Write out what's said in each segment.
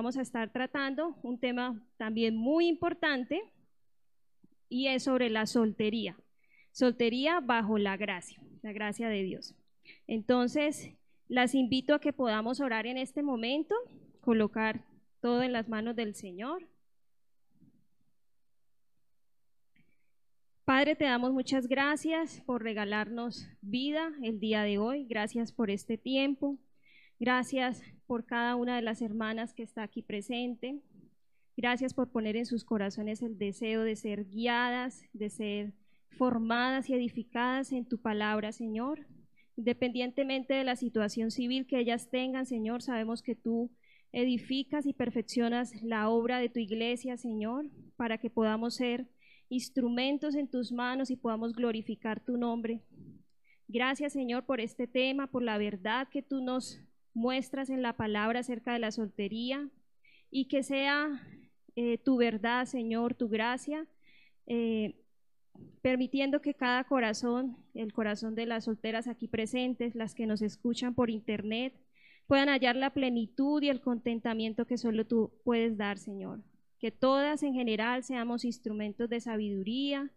vamos a estar tratando un tema también muy importante y es sobre la soltería. Soltería bajo la gracia, la gracia de Dios. Entonces, las invito a que podamos orar en este momento, colocar todo en las manos del Señor. Padre, te damos muchas gracias por regalarnos vida el día de hoy. Gracias por este tiempo. Gracias por cada una de las hermanas que está aquí presente. Gracias por poner en sus corazones el deseo de ser guiadas, de ser formadas y edificadas en tu palabra, Señor. Independientemente de la situación civil que ellas tengan, Señor, sabemos que tú edificas y perfeccionas la obra de tu iglesia, Señor, para que podamos ser instrumentos en tus manos y podamos glorificar tu nombre. Gracias, Señor, por este tema, por la verdad que tú nos muestras en la palabra acerca de la soltería y que sea eh, tu verdad, Señor, tu gracia, eh, permitiendo que cada corazón, el corazón de las solteras aquí presentes, las que nos escuchan por internet, puedan hallar la plenitud y el contentamiento que solo tú puedes dar, Señor. Que todas en general seamos instrumentos de sabiduría,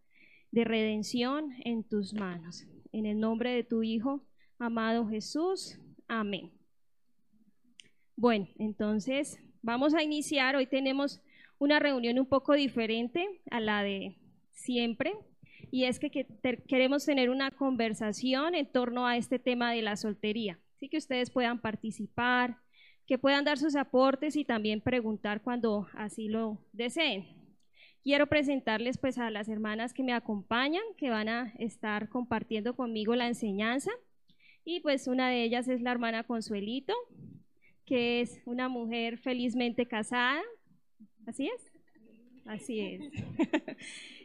de redención en tus manos. En el nombre de tu Hijo, amado Jesús. Amén. Bueno, entonces vamos a iniciar. Hoy tenemos una reunión un poco diferente a la de siempre y es que, queremos tener una conversación en torno a este tema de la soltería. Así que ustedes puedan participar, que puedan dar sus aportes y también preguntar cuando así lo deseen. Quiero presentarles pues a las hermanas que me acompañan, que van a estar compartiendo conmigo la enseñanza. Y pues una de ellas es la hermana Consuelito, que es una mujer felizmente casada, ¿así es? Así es.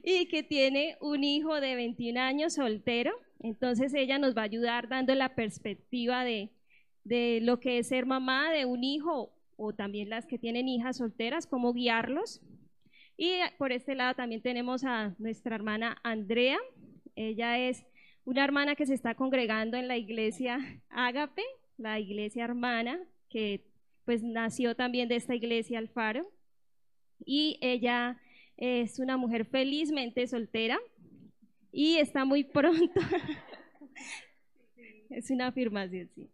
y que tiene un hijo de 21 años soltero. Entonces ella nos va a ayudar dando la perspectiva de, de lo que es ser mamá de un hijo o también las que tienen hijas solteras, cómo guiarlos. Y por este lado también tenemos a nuestra hermana Andrea. Ella es una hermana que se está congregando en la iglesia Ágape, la iglesia hermana que pues nació también de esta iglesia Alfaro. Y ella es una mujer felizmente soltera y está muy pronto. es una afirmación, sí.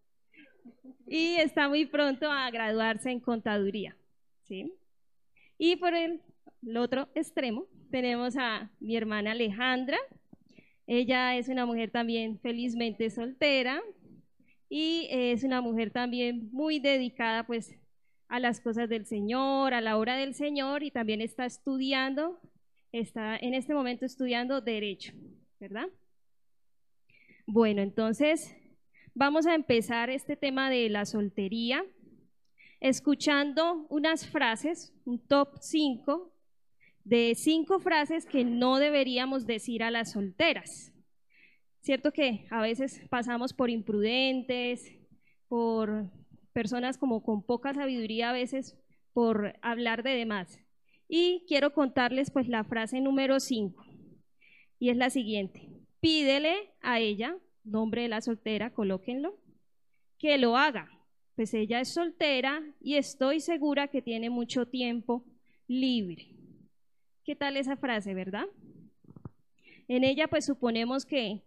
Y está muy pronto a graduarse en contaduría, ¿sí? Y por el, el otro extremo tenemos a mi hermana Alejandra. Ella es una mujer también felizmente soltera, y es una mujer también muy dedicada pues a las cosas del Señor, a la obra del Señor y también está estudiando, está en este momento estudiando derecho, ¿verdad? Bueno, entonces vamos a empezar este tema de la soltería escuchando unas frases, un top 5 de cinco frases que no deberíamos decir a las solteras. Cierto que a veces pasamos por imprudentes, por personas como con poca sabiduría a veces por hablar de demás. Y quiero contarles pues la frase número 5 y es la siguiente. Pídele a ella, nombre de la soltera, colóquenlo, que lo haga, pues ella es soltera y estoy segura que tiene mucho tiempo libre. ¿Qué tal esa frase, verdad? En ella pues suponemos que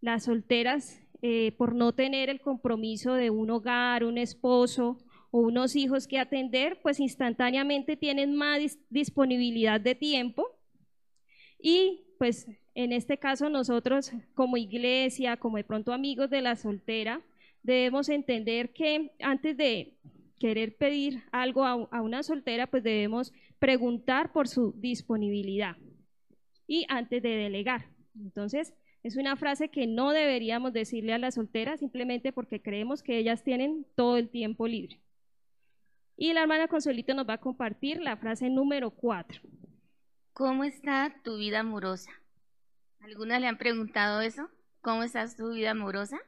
las solteras, eh, por no tener el compromiso de un hogar, un esposo o unos hijos que atender, pues instantáneamente tienen más disponibilidad de tiempo. Y pues en este caso nosotros como iglesia, como de pronto amigos de la soltera, debemos entender que antes de querer pedir algo a, una soltera, pues debemos preguntar por su disponibilidad y antes de delegar. Entonces, es una frase que no deberíamos decirle a las solteras simplemente porque creemos que ellas tienen todo el tiempo libre. Y la hermana Consuelito nos va a compartir la frase número cuatro. ¿Cómo está tu vida amorosa? ¿Algunas le han preguntado eso? ¿Cómo está tu vida amorosa?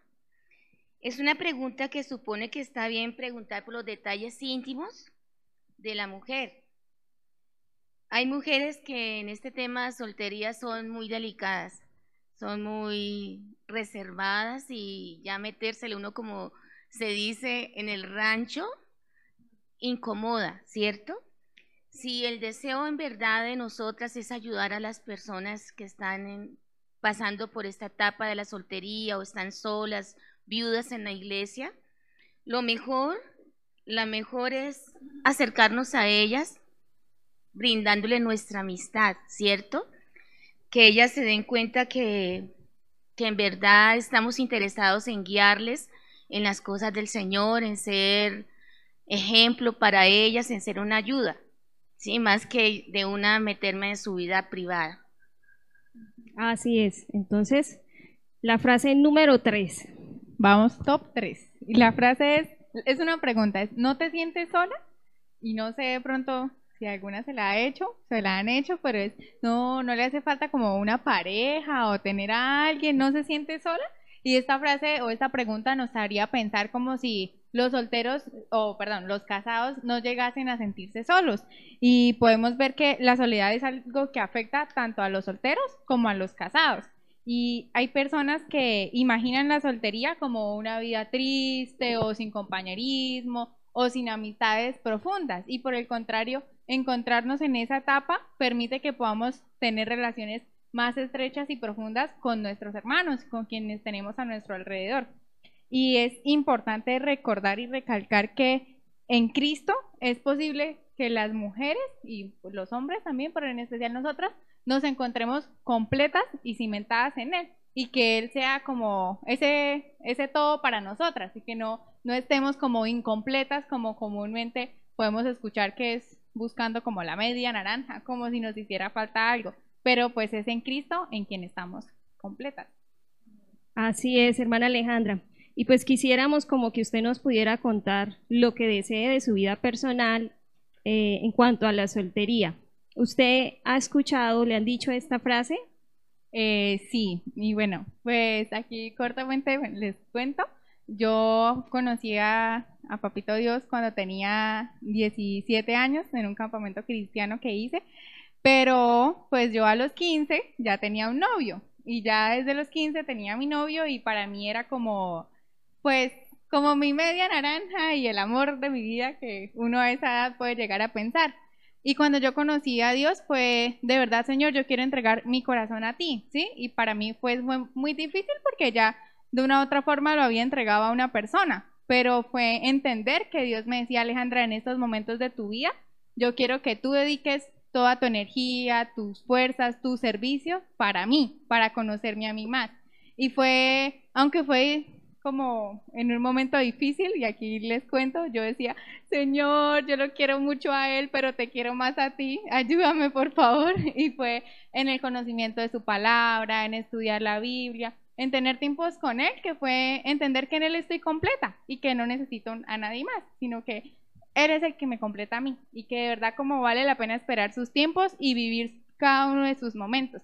Es una pregunta que supone que está bien preguntar por los detalles íntimos de la mujer. Hay mujeres que en este tema de soltería son muy delicadas, son muy reservadas y ya metérsele uno como se dice en el rancho, incomoda, ¿cierto? Si el deseo en verdad de nosotras es ayudar a las personas que están pasando por esta etapa de la soltería o están solas, viudas en la iglesia, lo mejor, la mejor es acercarnos a ellas brindándole nuestra amistad, ¿cierto? Que ellas se den cuenta que, que en verdad estamos interesados en guiarles en las cosas del Señor, en ser ejemplo para ellas, en ser una ayuda, ¿sí? Más que de una meterme en su vida privada. Así es. Entonces, la frase número tres. Vamos, top tres. Y la frase es, es una pregunta, ¿no te sientes sola? Y no sé de pronto si alguna se la ha hecho, se la han hecho, pero es, no, no le hace falta como una pareja o tener a alguien, no se siente sola. Y esta frase o esta pregunta nos haría pensar como si los solteros, o perdón, los casados no llegasen a sentirse solos. Y podemos ver que la soledad es algo que afecta tanto a los solteros como a los casados. Y hay personas que imaginan la soltería como una vida triste o sin compañerismo o sin amistades profundas. Y por el contrario, encontrarnos en esa etapa permite que podamos tener relaciones más estrechas y profundas con nuestros hermanos, con quienes tenemos a nuestro alrededor. Y es importante recordar y recalcar que en Cristo es posible que las mujeres y los hombres también, pero en especial nosotras, nos encontremos completas y cimentadas en Él y que Él sea como ese, ese todo para nosotras y que no, no estemos como incompletas como comúnmente podemos escuchar que es buscando como la media naranja, como si nos hiciera falta algo pero pues es en Cristo en quien estamos completas. Así es, hermana Alejandra. Y pues quisiéramos como que usted nos pudiera contar lo que desee de su vida personal eh, en cuanto a la soltería. ¿Usted ha escuchado, le han dicho esta frase? Eh, sí, y bueno, pues aquí cortamente les cuento. Yo conocí a, a, Papito Dios cuando tenía 17 años en un campamento cristiano que hice. Pero pues yo a los 15 ya tenía un novio y ya desde los 15 tenía mi novio y para mí era como, pues, como mi media naranja y el amor de mi vida que uno a esa edad puede llegar a pensar. Y cuando yo conocí a Dios fue, de verdad, Señor, yo quiero entregar mi corazón a ti, ¿sí? Y para mí fue muy difícil porque ya de una u otra forma lo había entregado a una persona, pero fue entender que Dios me decía, Alejandra, en estos momentos de tu vida, yo quiero que tú dediques toda tu energía, tus fuerzas, tu servicio para mí, para conocerme a mí más. Y fue, aunque fue como en un momento difícil, y aquí les cuento, yo decía, Señor, yo lo quiero mucho a Él, pero te quiero más a ti, ayúdame por favor. Y fue en el conocimiento de su palabra, en estudiar la Biblia, en tener tiempos con Él, que fue entender que en Él estoy completa y que no necesito a nadie más, sino que eres el que me completa a mí y que de verdad como vale la pena esperar sus tiempos y vivir cada uno de sus momentos.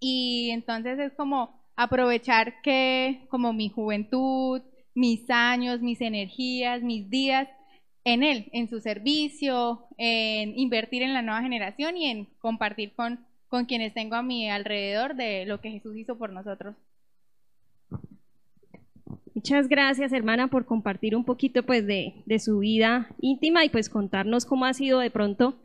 Y entonces es como aprovechar que como mi juventud, mis años, mis energías, mis días en él, en su servicio, en invertir en la nueva generación y en compartir con, con quienes tengo a mi alrededor de lo que Jesús hizo por nosotros. Muchas gracias, hermana, por compartir un poquito pues de, su vida íntima y pues contarnos cómo ha sido de pronto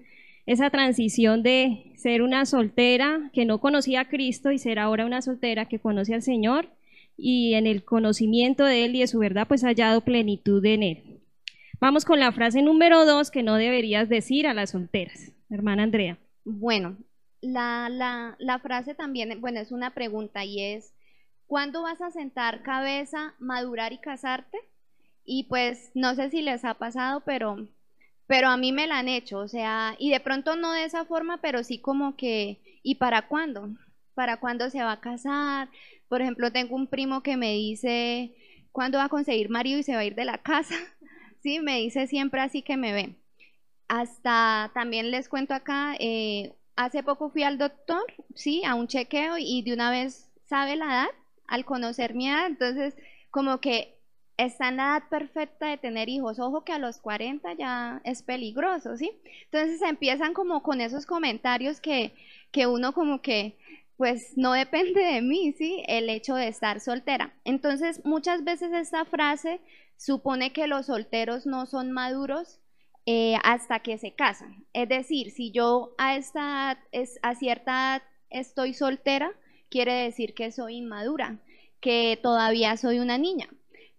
esa transición de ser una soltera que no conocía a Cristo y ser ahora una soltera que conoce al Señor y en el conocimiento de Él y de su verdad pues ha hallado plenitud en Él. Vamos con la frase número dos que no deberías decir a las solteras, hermana Andrea. Bueno, la, la, la frase también, bueno, es una pregunta y es, ¿Cuándo vas a sentar cabeza, madurar y casarte? Y pues no sé si les ha pasado, pero, pero a mí me la han hecho, o sea, y de pronto no de esa forma, pero sí como que, ¿y para cuándo? ¿Para cuándo se va a casar? Por ejemplo, tengo un primo que me dice, ¿cuándo va a conseguir marido y se va a ir de la casa? Sí, me dice siempre así que me ve. Hasta también les cuento acá, eh, hace poco fui al doctor, sí, a un chequeo y de una vez sabe la edad al conocer mi edad, entonces como que está en la edad perfecta de tener hijos. Ojo que a los 40 ya es peligroso, ¿sí? Entonces empiezan como con esos comentarios que, que uno como que, pues no depende de mí, ¿sí? El hecho de estar soltera. Entonces muchas veces esta frase supone que los solteros no son maduros eh, hasta que se casan. Es decir, si yo a, esta, es, a cierta edad estoy soltera, quiere decir que soy inmadura, que todavía soy una niña.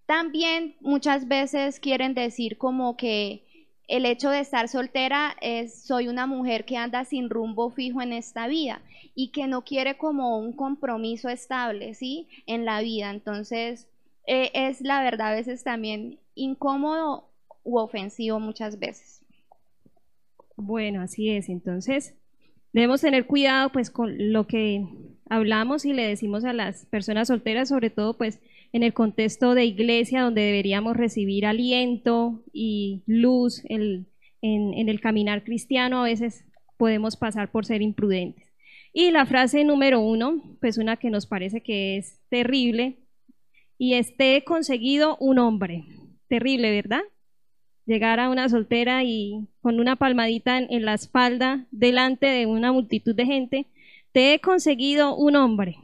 También muchas veces quieren decir como que el hecho de estar soltera es soy una mujer que anda sin rumbo fijo en esta vida y que no quiere como un compromiso estable, ¿sí? En la vida. Entonces, eh, es la verdad a veces también incómodo u ofensivo muchas veces. Bueno, así es. Entonces, debemos tener cuidado pues con lo que hablamos y le decimos a las personas solteras, sobre todo pues en el contexto de iglesia donde deberíamos recibir aliento y luz en, el caminar cristiano, a veces podemos pasar por ser imprudentes. Y la frase número uno, pues una que nos parece que es terrible, y esté conseguido un hombre. Terrible, ¿verdad? Llegar a una soltera y con una palmadita en, la espalda delante de una multitud de gente, te he conseguido un hombre.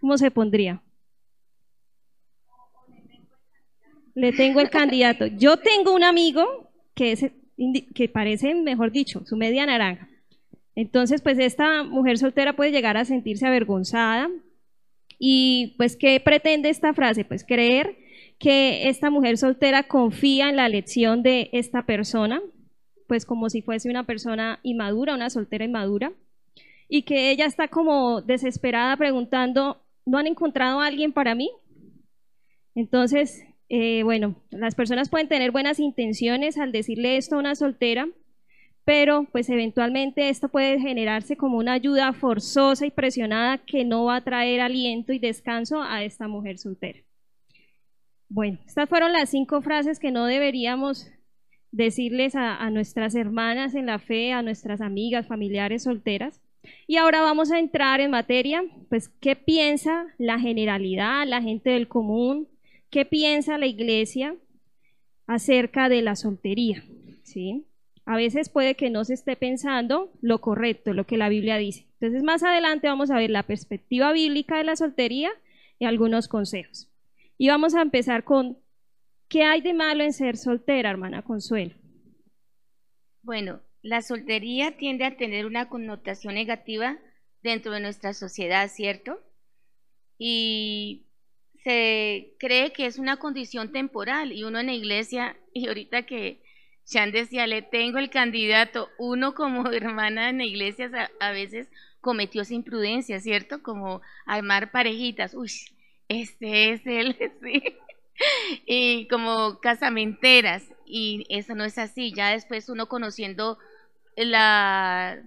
¿Cómo se pondría? Le tengo el candidato. Yo tengo un amigo que, es, que parece, mejor dicho, su media naranja. Entonces, pues esta mujer soltera puede llegar a sentirse avergonzada, y pues, ¿qué pretende esta frase? Pues creer que esta mujer soltera confía en la elección de esta persona, pues como si fuese una persona inmadura, una soltera inmadura, y que ella está como desesperada preguntando, ¿no han encontrado a alguien para mí? Entonces, eh, bueno, las personas pueden tener buenas intenciones al decirle esto a una soltera, pero pues eventualmente esto puede generarse como una ayuda forzosa y presionada que no va a traer aliento y descanso a esta mujer soltera. Bueno, estas fueron las cinco frases que no deberíamos decirles a, nuestras hermanas en la fe, a nuestras amigas, familiares solteras. Y ahora vamos a entrar en materia, pues, ¿qué piensa la generalidad, la gente del común? ¿Qué piensa la iglesia acerca de la soltería? ¿Sí? a veces puede que no se esté pensando lo correcto, lo que la Biblia dice. Entonces más adelante vamos a ver la perspectiva bíblica de la soltería y algunos consejos. Y vamos a empezar con, ¿qué hay de malo en ser soltera, hermana Consuelo? Bueno, la soltería tiende a tener una connotación negativa dentro de nuestra sociedad, ¿cierto? Y se cree que es una condición temporal y uno en la iglesia, y ahorita que Chan decía, le tengo el candidato. Uno como hermana en iglesias a, a veces cometió esa imprudencia, ¿cierto? Como armar parejitas. Uy, este es él, sí. Y como casamenteras. Y eso no es así. Ya después uno conociendo la,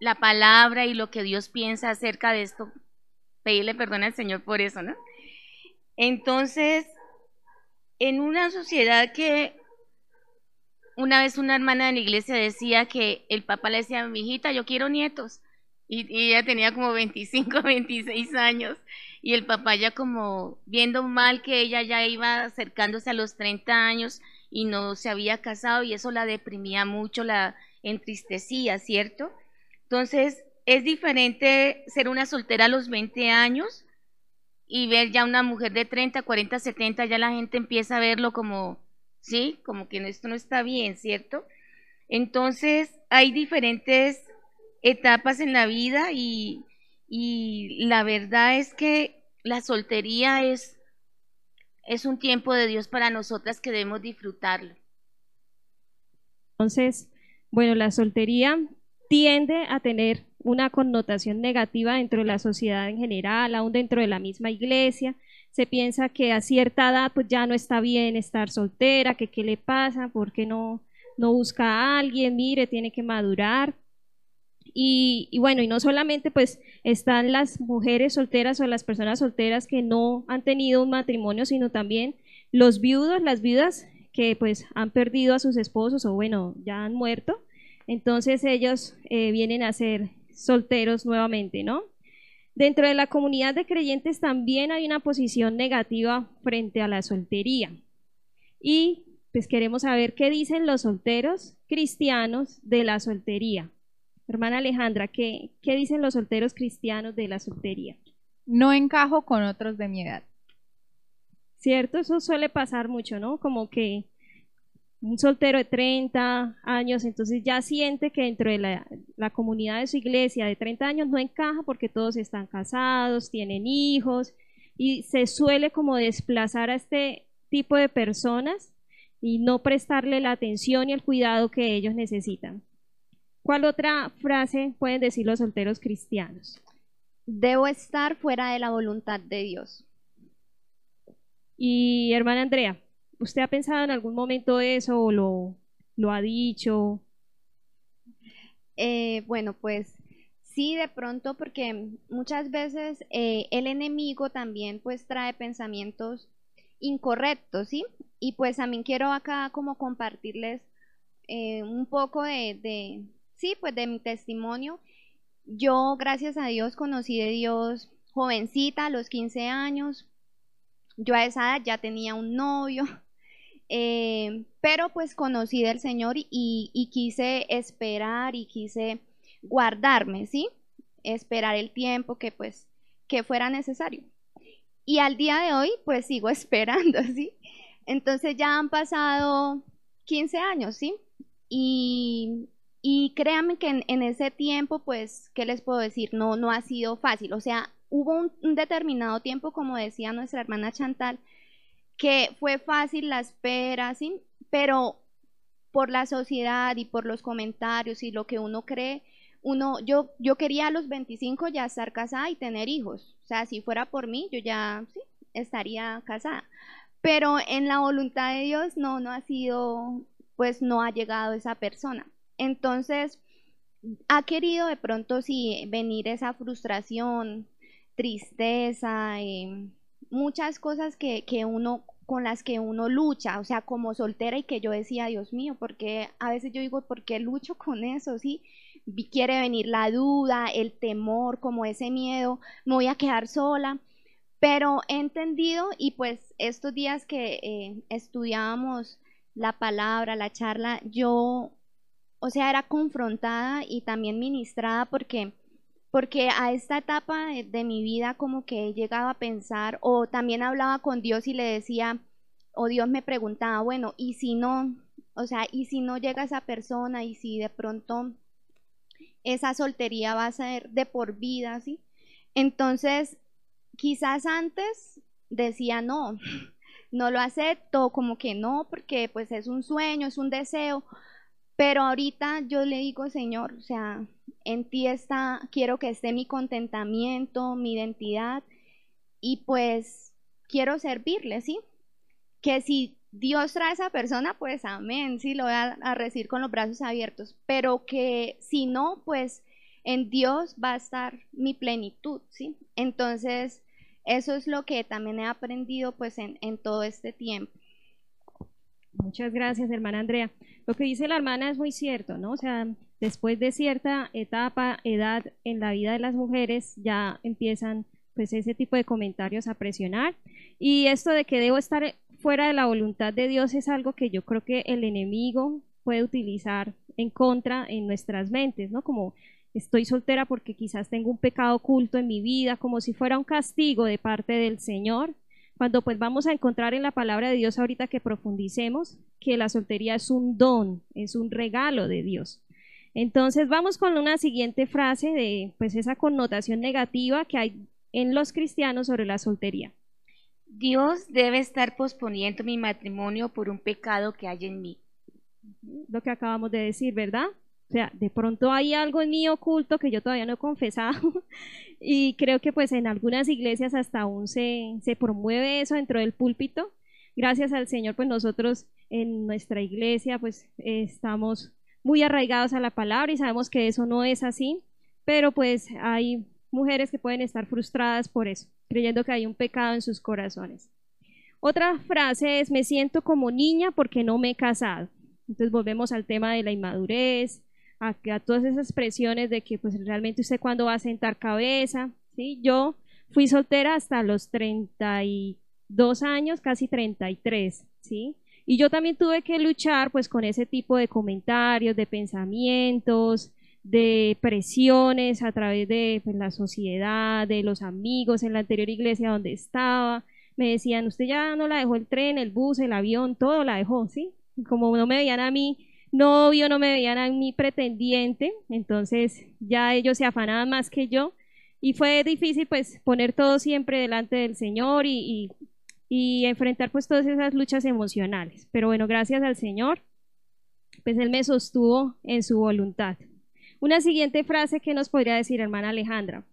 la palabra y lo que Dios piensa acerca de esto, pedirle perdón al Señor por eso, ¿no? Entonces, en una sociedad que una vez una hermana de la iglesia decía que el papá le decía, mi hijita, yo quiero nietos. Y, ella tenía como 25, 26 años. Y el papá ya como viendo mal que ella ya iba acercándose a los 30 años y no se había casado y eso la deprimía mucho, la entristecía, ¿cierto? Entonces, es diferente ser una soltera a los 20 años y ver ya una mujer de 30, 40, 70, ya la gente empieza a verlo como ¿sí? Como que esto no está bien, ¿cierto? Entonces, hay diferentes etapas en la vida y, y la verdad es que la soltería es, es un tiempo de Dios para nosotras que debemos disfrutarlo. Entonces, bueno, la soltería tiende a tener una connotación negativa dentro de la sociedad en general, aún dentro de la misma iglesia, se piensa que a cierta edad pues ya no está bien estar soltera, que qué le pasa, por qué no, no busca a alguien, mire, tiene que madurar. Y, bueno, y no solamente pues están las mujeres solteras o las personas solteras que no han tenido un matrimonio, sino también los viudos, las viudas que pues han perdido a sus esposos o bueno, ya han muerto. Entonces ellos eh, vienen a ser solteros nuevamente, ¿no? Dentro de la comunidad de creyentes también hay una posición negativa frente a la soltería. Y pues queremos saber qué dicen los solteros cristianos de la soltería. Hermana Alejandra, ¿qué, qué dicen los solteros cristianos de la soltería? No encajo con otros de mi edad. ¿Cierto? Eso suele pasar mucho, ¿no? Como que un soltero de 30 años, entonces ya siente que dentro de la, comunidad de su iglesia de 30 años no encaja porque todos están casados, tienen hijos y se suele como desplazar a este tipo de personas y no prestarle la atención y el cuidado que ellos necesitan. ¿Cuál otra frase pueden decir los solteros cristianos? Debo estar fuera de la voluntad de Dios. Y hermana Andrea, ¿usted ha pensado en algún momento eso o lo, lo ha dicho? Eh, bueno, pues sí, de pronto, porque muchas veces eh, el enemigo también pues trae pensamientos incorrectos, ¿sí? Y pues también quiero acá como compartirles eh, un poco de, de, sí, pues de mi testimonio. Yo, gracias a Dios, conocí de Dios jovencita, a los 15 años. Yo a esa edad ya tenía un novio, eh, pero pues conocí del Señor y, quise esperar y quise guardarme, ¿sí? Esperar el tiempo que pues que fuera necesario. Y al día de hoy pues sigo esperando, ¿sí? Entonces ya han pasado 15 años, ¿sí? Y, y créanme que en, ese tiempo, pues, ¿qué les puedo decir? No, no ha sido fácil. O sea, hubo un, determinado tiempo, como decía nuestra hermana Chantal, que fue fácil la espera, ¿sí? Pero por la sociedad y por los comentarios y lo que uno cree, uno, yo, yo quería a los 25 ya estar casada y tener hijos. O sea, si fuera por mí, yo ya sí, estaría casada pero en la voluntad de Dios no, no ha sido, pues no ha llegado esa persona. Entonces, ha querido de pronto sí venir esa frustración, tristeza, eh, muchas cosas que, que uno con las que uno lucha, o sea, como soltera y que yo decía, Dios mío, porque a veces yo digo, ¿por qué lucho con eso? Sí, quiere venir la duda, el temor, como ese miedo, me voy a quedar sola. Pero he entendido y pues estos días que eh, estudiábamos la palabra, la charla, yo, o sea, era confrontada y también ministrada porque, porque a esta etapa de, mi vida como que llegaba a pensar o también hablaba con Dios y le decía, o Dios me preguntaba, bueno, ¿y si no? O sea, ¿y si no llega esa persona? ¿Y si de pronto esa soltería va a ser de por vida, ¿sí? Entonces, quizás antes decía no, no lo acepto, como que no, porque pues es un sueño, es un deseo, pero ahorita yo le digo, Señor, o sea, en ti está, quiero que esté mi contentamiento, mi identidad, y pues quiero servirle, ¿sí? Que si Dios trae a esa persona, pues amén, sí, lo voy a, a recibir con los brazos abiertos, pero que si no, pues en Dios va a estar mi plenitud, ¿sí? Entonces, eso es lo que también he aprendido pues en, todo este tiempo. Muchas gracias, hermana Andrea. Lo que dice la hermana es muy cierto, ¿no? O sea, después de cierta etapa, edad en la vida de las mujeres, ya empiezan pues ese tipo de comentarios a presionar. Y esto de que debo estar fuera de la voluntad de Dios es algo que yo creo que el enemigo puede utilizar en contra en nuestras mentes, ¿no? Como estoy soltera porque quizás tengo un pecado oculto en mi vida, como si fuera un castigo de parte del Señor, cuando pues vamos a encontrar en la palabra de Dios ahorita que profundicemos que la soltería es un don, es un regalo de Dios. Entonces vamos con una siguiente frase de pues esa connotación negativa que hay en los cristianos sobre la soltería. Dios debe estar posponiendo mi matrimonio por un pecado que hay en mí. Lo que acabamos de decir, ¿verdad? O sea, de pronto hay algo en mí oculto que yo todavía no he confesado y creo que pues en algunas iglesias hasta aún se, se promueve eso dentro del púlpito. Gracias al Señor, pues nosotros en nuestra iglesia pues estamos muy arraigados a la palabra y sabemos que eso no es así, pero pues hay mujeres que pueden estar frustradas por eso, creyendo que hay un pecado en sus corazones. Otra frase es, me siento como niña porque no me he casado. Entonces volvemos al tema de la inmadurez, a, todas esas presiones de que pues realmente usted cuando va a sentar cabeza, ¿sí? Yo fui soltera hasta los 32 años, casi 33, ¿sí? Y yo también tuve que luchar pues con ese tipo de comentarios, de pensamientos, de presiones a través de pues, la sociedad, de los amigos en la anterior iglesia donde estaba. Me decían, usted ya no la dejó el tren, el bus, el avión, todo la dejó, ¿sí? Como no me veían a mí novio, no me veían a mí pretendiente, entonces ya ellos se afanaban más que yo y fue difícil pues poner todo siempre delante del Señor y, y enfrentar pues todas esas luchas emocionales. Pero bueno, gracias al Señor, pues Él me sostuvo en su voluntad. Una siguiente frase que nos podría decir hermana Alejandra.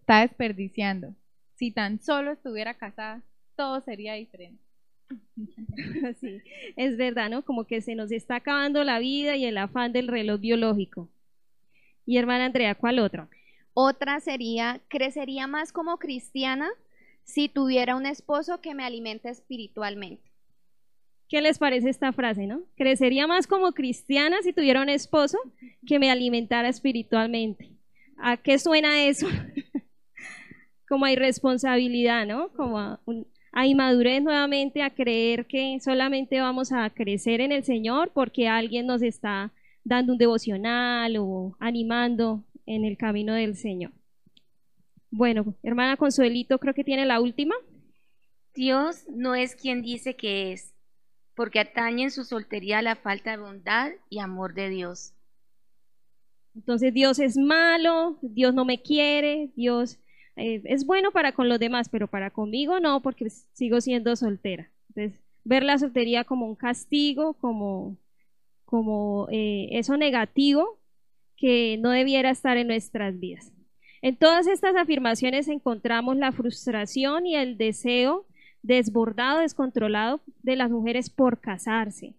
Está desperdiciando. Si tan solo estuviera casada, todo sería diferente. Sí, es verdad, ¿no? Como que se nos está acabando la vida y el afán del reloj biológico. Y hermana Andrea, ¿cuál otro? Otra sería, crecería más como cristiana si tuviera un esposo que me alimente espiritualmente. ¿Qué les parece esta frase, no? Crecería más como cristiana si tuviera un esposo que me alimentara espiritualmente. ¿A qué suena eso? como a irresponsabilidad, ¿no? Como a, a inmadurez nuevamente, a creer que solamente vamos a crecer en el Señor porque alguien nos está dando un devocional o animando en el camino del Señor. Bueno, hermana Consuelito, creo que tiene la última. Dios no es quien dice que es, porque atañe en su soltería la falta de bondad y amor de Dios. Entonces Dios es malo, Dios no me quiere, Dios eh, es bueno para con los demás, pero para conmigo no, porque sigo siendo soltera. Entonces, ver la soltería como un castigo, como, como eh, eso negativo que no debiera estar en nuestras vidas. En todas estas afirmaciones encontramos la frustración y el deseo desbordado, descontrolado de las mujeres por casarse.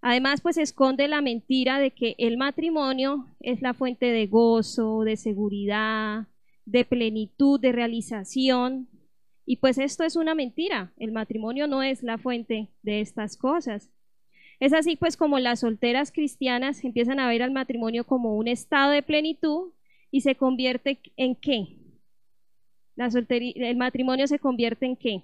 Además, pues esconde la mentira de que el matrimonio es la fuente de gozo, de seguridad, de plenitud, de realización. Y pues esto es una mentira. El matrimonio no es la fuente de estas cosas. Es así pues como las solteras cristianas empiezan a ver al matrimonio como un estado de plenitud y se convierte en qué? La el matrimonio se convierte en qué?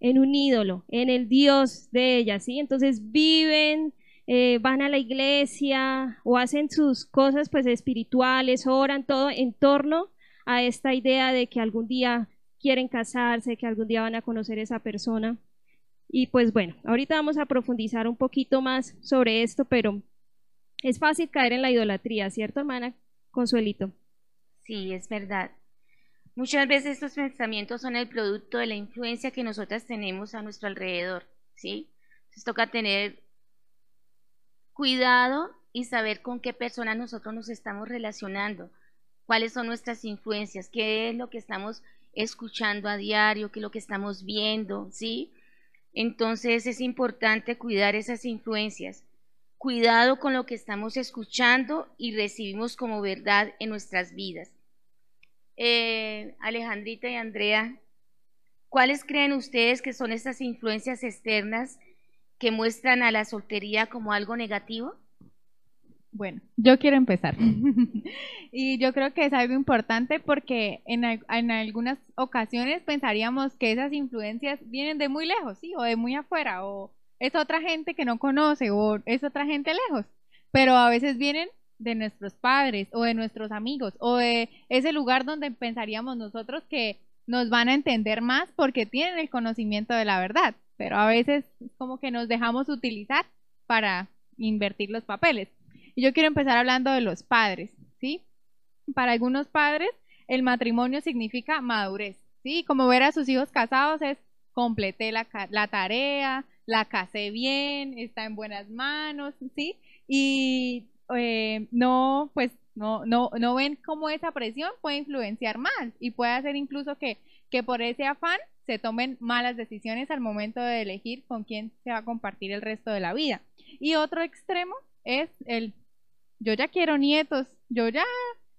En un ídolo, en el Dios de ellas, ¿sí? Entonces viven, eh, van a la iglesia o hacen sus cosas pues espirituales, oran todo en torno a esta idea de que algún día quieren casarse, que algún día van a conocer a esa persona. Y pues bueno, ahorita vamos a profundizar un poquito más sobre esto, pero es fácil caer en la idolatría, ¿cierto, hermana Consuelito? Sí, es verdad. Muchas veces estos pensamientos son el producto de la influencia que nosotras tenemos a nuestro alrededor, ¿sí? Entonces toca tener cuidado y saber con qué personas nosotros nos estamos relacionando, cuáles son nuestras influencias, qué es lo que estamos escuchando a diario, qué es lo que estamos viendo, ¿sí? Entonces es importante cuidar esas influencias cuidado con lo que estamos escuchando y recibimos como verdad en nuestras vidas. Eh, Alejandrita y Andrea, ¿cuáles creen ustedes que son estas influencias externas que muestran a la soltería como algo negativo? Bueno, yo quiero empezar. y yo creo que es algo importante porque en, en, algunas ocasiones pensaríamos que esas influencias vienen de muy lejos, ¿sí? O de muy afuera, o es otra gente que no conoce o es otra gente lejos, pero a veces vienen de nuestros padres o de nuestros amigos o de ese lugar donde pensaríamos nosotros que nos van a entender más porque tienen el conocimiento de la verdad, pero a veces es como que nos dejamos utilizar para invertir los papeles. Y yo quiero empezar hablando de los padres, ¿sí? Para algunos padres el matrimonio significa madurez, ¿sí? Como ver a sus hijos casados es completé la, la tarea, la casé bien, está en buenas manos, ¿sí? Y eh, no, pues no, no, no ven cómo esa presión puede influenciar más y puede hacer incluso que, que por ese afán se tomen malas decisiones al momento de elegir con quién se va a compartir el resto de la vida. Y otro extremo es el, yo ya quiero nietos, yo ya,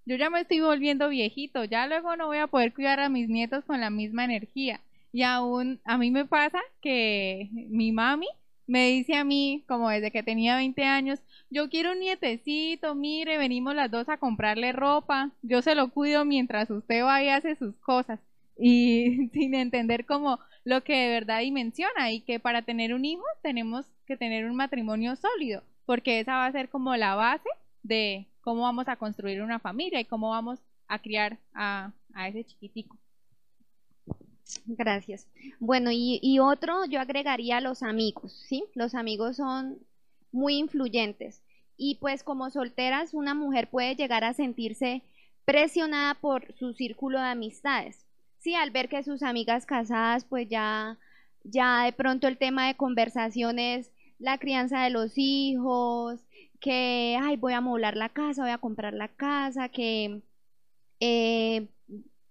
yo ya me estoy volviendo viejito, ya luego no voy a poder cuidar a mis nietos con la misma energía. Y aún a mí me pasa que mi mami me dice a mí, como desde que tenía 20 años, yo quiero un nietecito, mire, venimos las dos a comprarle ropa, yo se lo cuido mientras usted va y hace sus cosas. Y sin entender como lo que de verdad dimensiona y que para tener un hijo tenemos que tener un matrimonio sólido, porque esa va a ser como la base de cómo vamos a construir una familia y cómo vamos a criar a, a ese chiquitico. Gracias. Bueno, y, otro yo agregaría los amigos, ¿sí? Los amigos son muy influyentes. Y pues como solteras, una mujer puede llegar a sentirse presionada por su círculo de amistades. Sí, al ver que sus amigas casadas, pues ya, ya de pronto el tema de conversación es la crianza de los hijos, que, ay, voy a moblar la casa, voy a comprar la casa, que eh,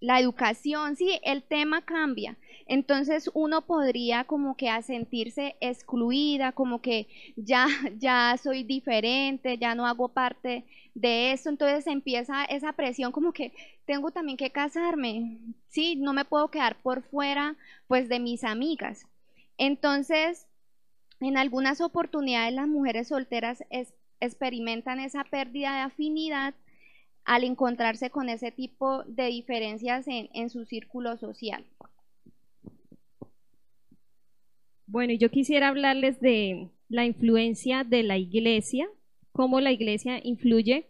la educación, sí, el tema cambia. Entonces uno podría como que a sentirse excluida, como que ya, ya soy diferente, ya no hago parte de eso. Entonces empieza esa presión como que tengo también que casarme, sí, no me puedo quedar por fuera pues de mis amigas. Entonces, en algunas oportunidades las mujeres solteras experimentan esa pérdida de afinidad al encontrarse con ese tipo de diferencias en, su círculo social. Bueno, yo quisiera hablarles de la influencia de la iglesia, cómo la iglesia influye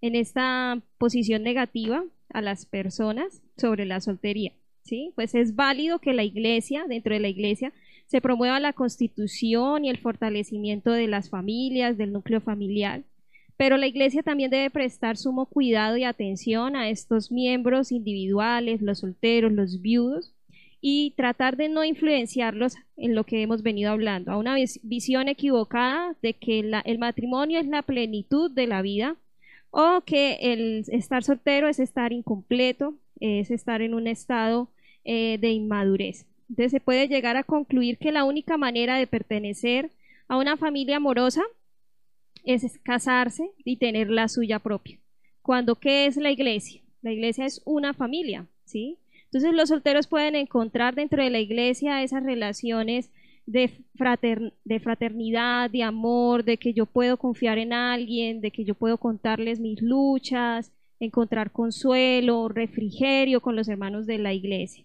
en esta posición negativa a las personas sobre la soltería. ¿sí? Pues es válido que la iglesia, dentro de la iglesia, se promueva la constitución y el fortalecimiento de las familias, del núcleo familiar, pero la iglesia también debe prestar sumo cuidado y atención a estos miembros individuales, los solteros, los viudos, y tratar de no influenciarlos en lo que hemos venido hablando, a una visión equivocada de que el matrimonio es la plenitud de la vida o que el estar soltero es estar incompleto, es estar en un estado eh, de inmadurez. Entonces se puede llegar a concluir que la única manera de pertenecer a una familia amorosa es casarse y tener la suya propia. Cuando, ¿qué es la iglesia? La iglesia es una familia, ¿sí? Entonces los solteros pueden encontrar dentro de la iglesia esas relaciones de, de fraternidad, de amor, de que yo puedo confiar en alguien, de que yo puedo contarles mis luchas, encontrar consuelo, refrigerio con los hermanos de la iglesia.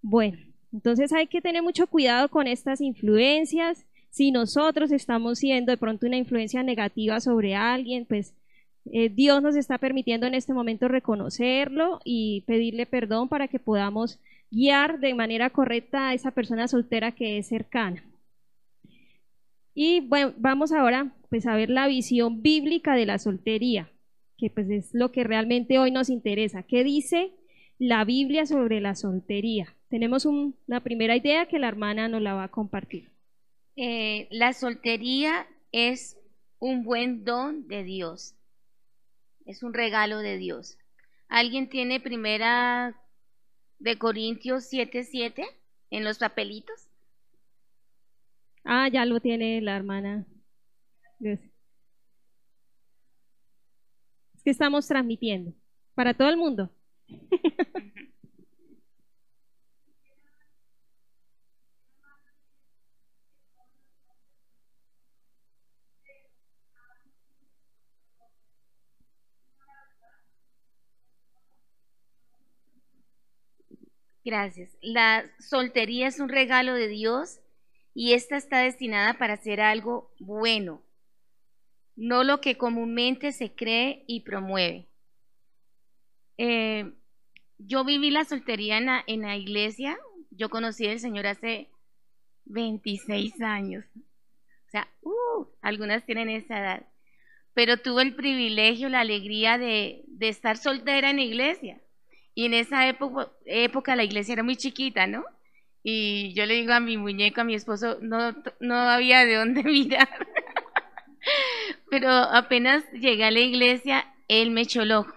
Bueno, entonces hay que tener mucho cuidado con estas influencias si nosotros estamos siendo de pronto una influencia negativa sobre alguien, pues eh, Dios nos está permitiendo en este momento reconocerlo y pedirle perdón para que podamos guiar de manera correcta a esa persona soltera que es cercana. Y bueno, vamos ahora pues a ver la visión bíblica de la soltería, que pues es lo que realmente hoy nos interesa. ¿Qué dice la Biblia sobre la soltería? Tenemos una primera idea que la hermana nos la va a compartir. Eh, la soltería es un buen don de Dios, es un regalo de Dios. ¿Alguien tiene primera de Corintios 7:7 en los papelitos? Ah, ya lo tiene la hermana. Es que estamos transmitiendo para todo el mundo. Gracias. La soltería es un regalo de Dios y esta está destinada para hacer algo bueno, no lo que comúnmente se cree y promueve. Eh, yo viví la soltería en la, iglesia, yo conocí al Señor hace 26 años. O sea, uh, algunas tienen esa edad. Pero tuve el privilegio, la alegría de estar soltera en la iglesia. Y en esa época, época la iglesia era muy chiquita, ¿no? Y yo le digo a mi muñeco, a mi esposo, no, no había de dónde mirar. Pero apenas llegué a la iglesia, él me echó el ojo.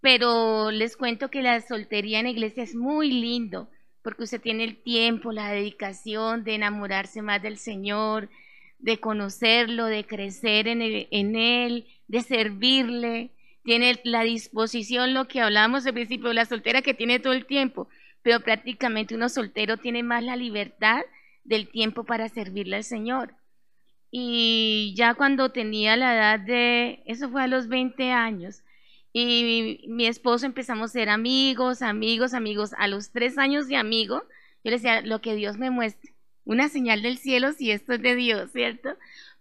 Pero les cuento que la soltería en la iglesia es muy lindo, porque usted tiene el tiempo, la dedicación de enamorarse más del Señor, de conocerlo, de crecer en, en Él, de servirle tiene la disposición, lo que hablamos al principio, la soltera que tiene todo el tiempo, pero prácticamente uno soltero tiene más la libertad del tiempo para servirle al Señor. Y ya cuando tenía la edad de, eso fue a los 20 años, y mi, esposo empezamos a ser amigos, amigos, amigos. A los tres años de amigo, yo le decía, lo que Dios me muestre, una señal del cielo si esto es de Dios, ¿cierto?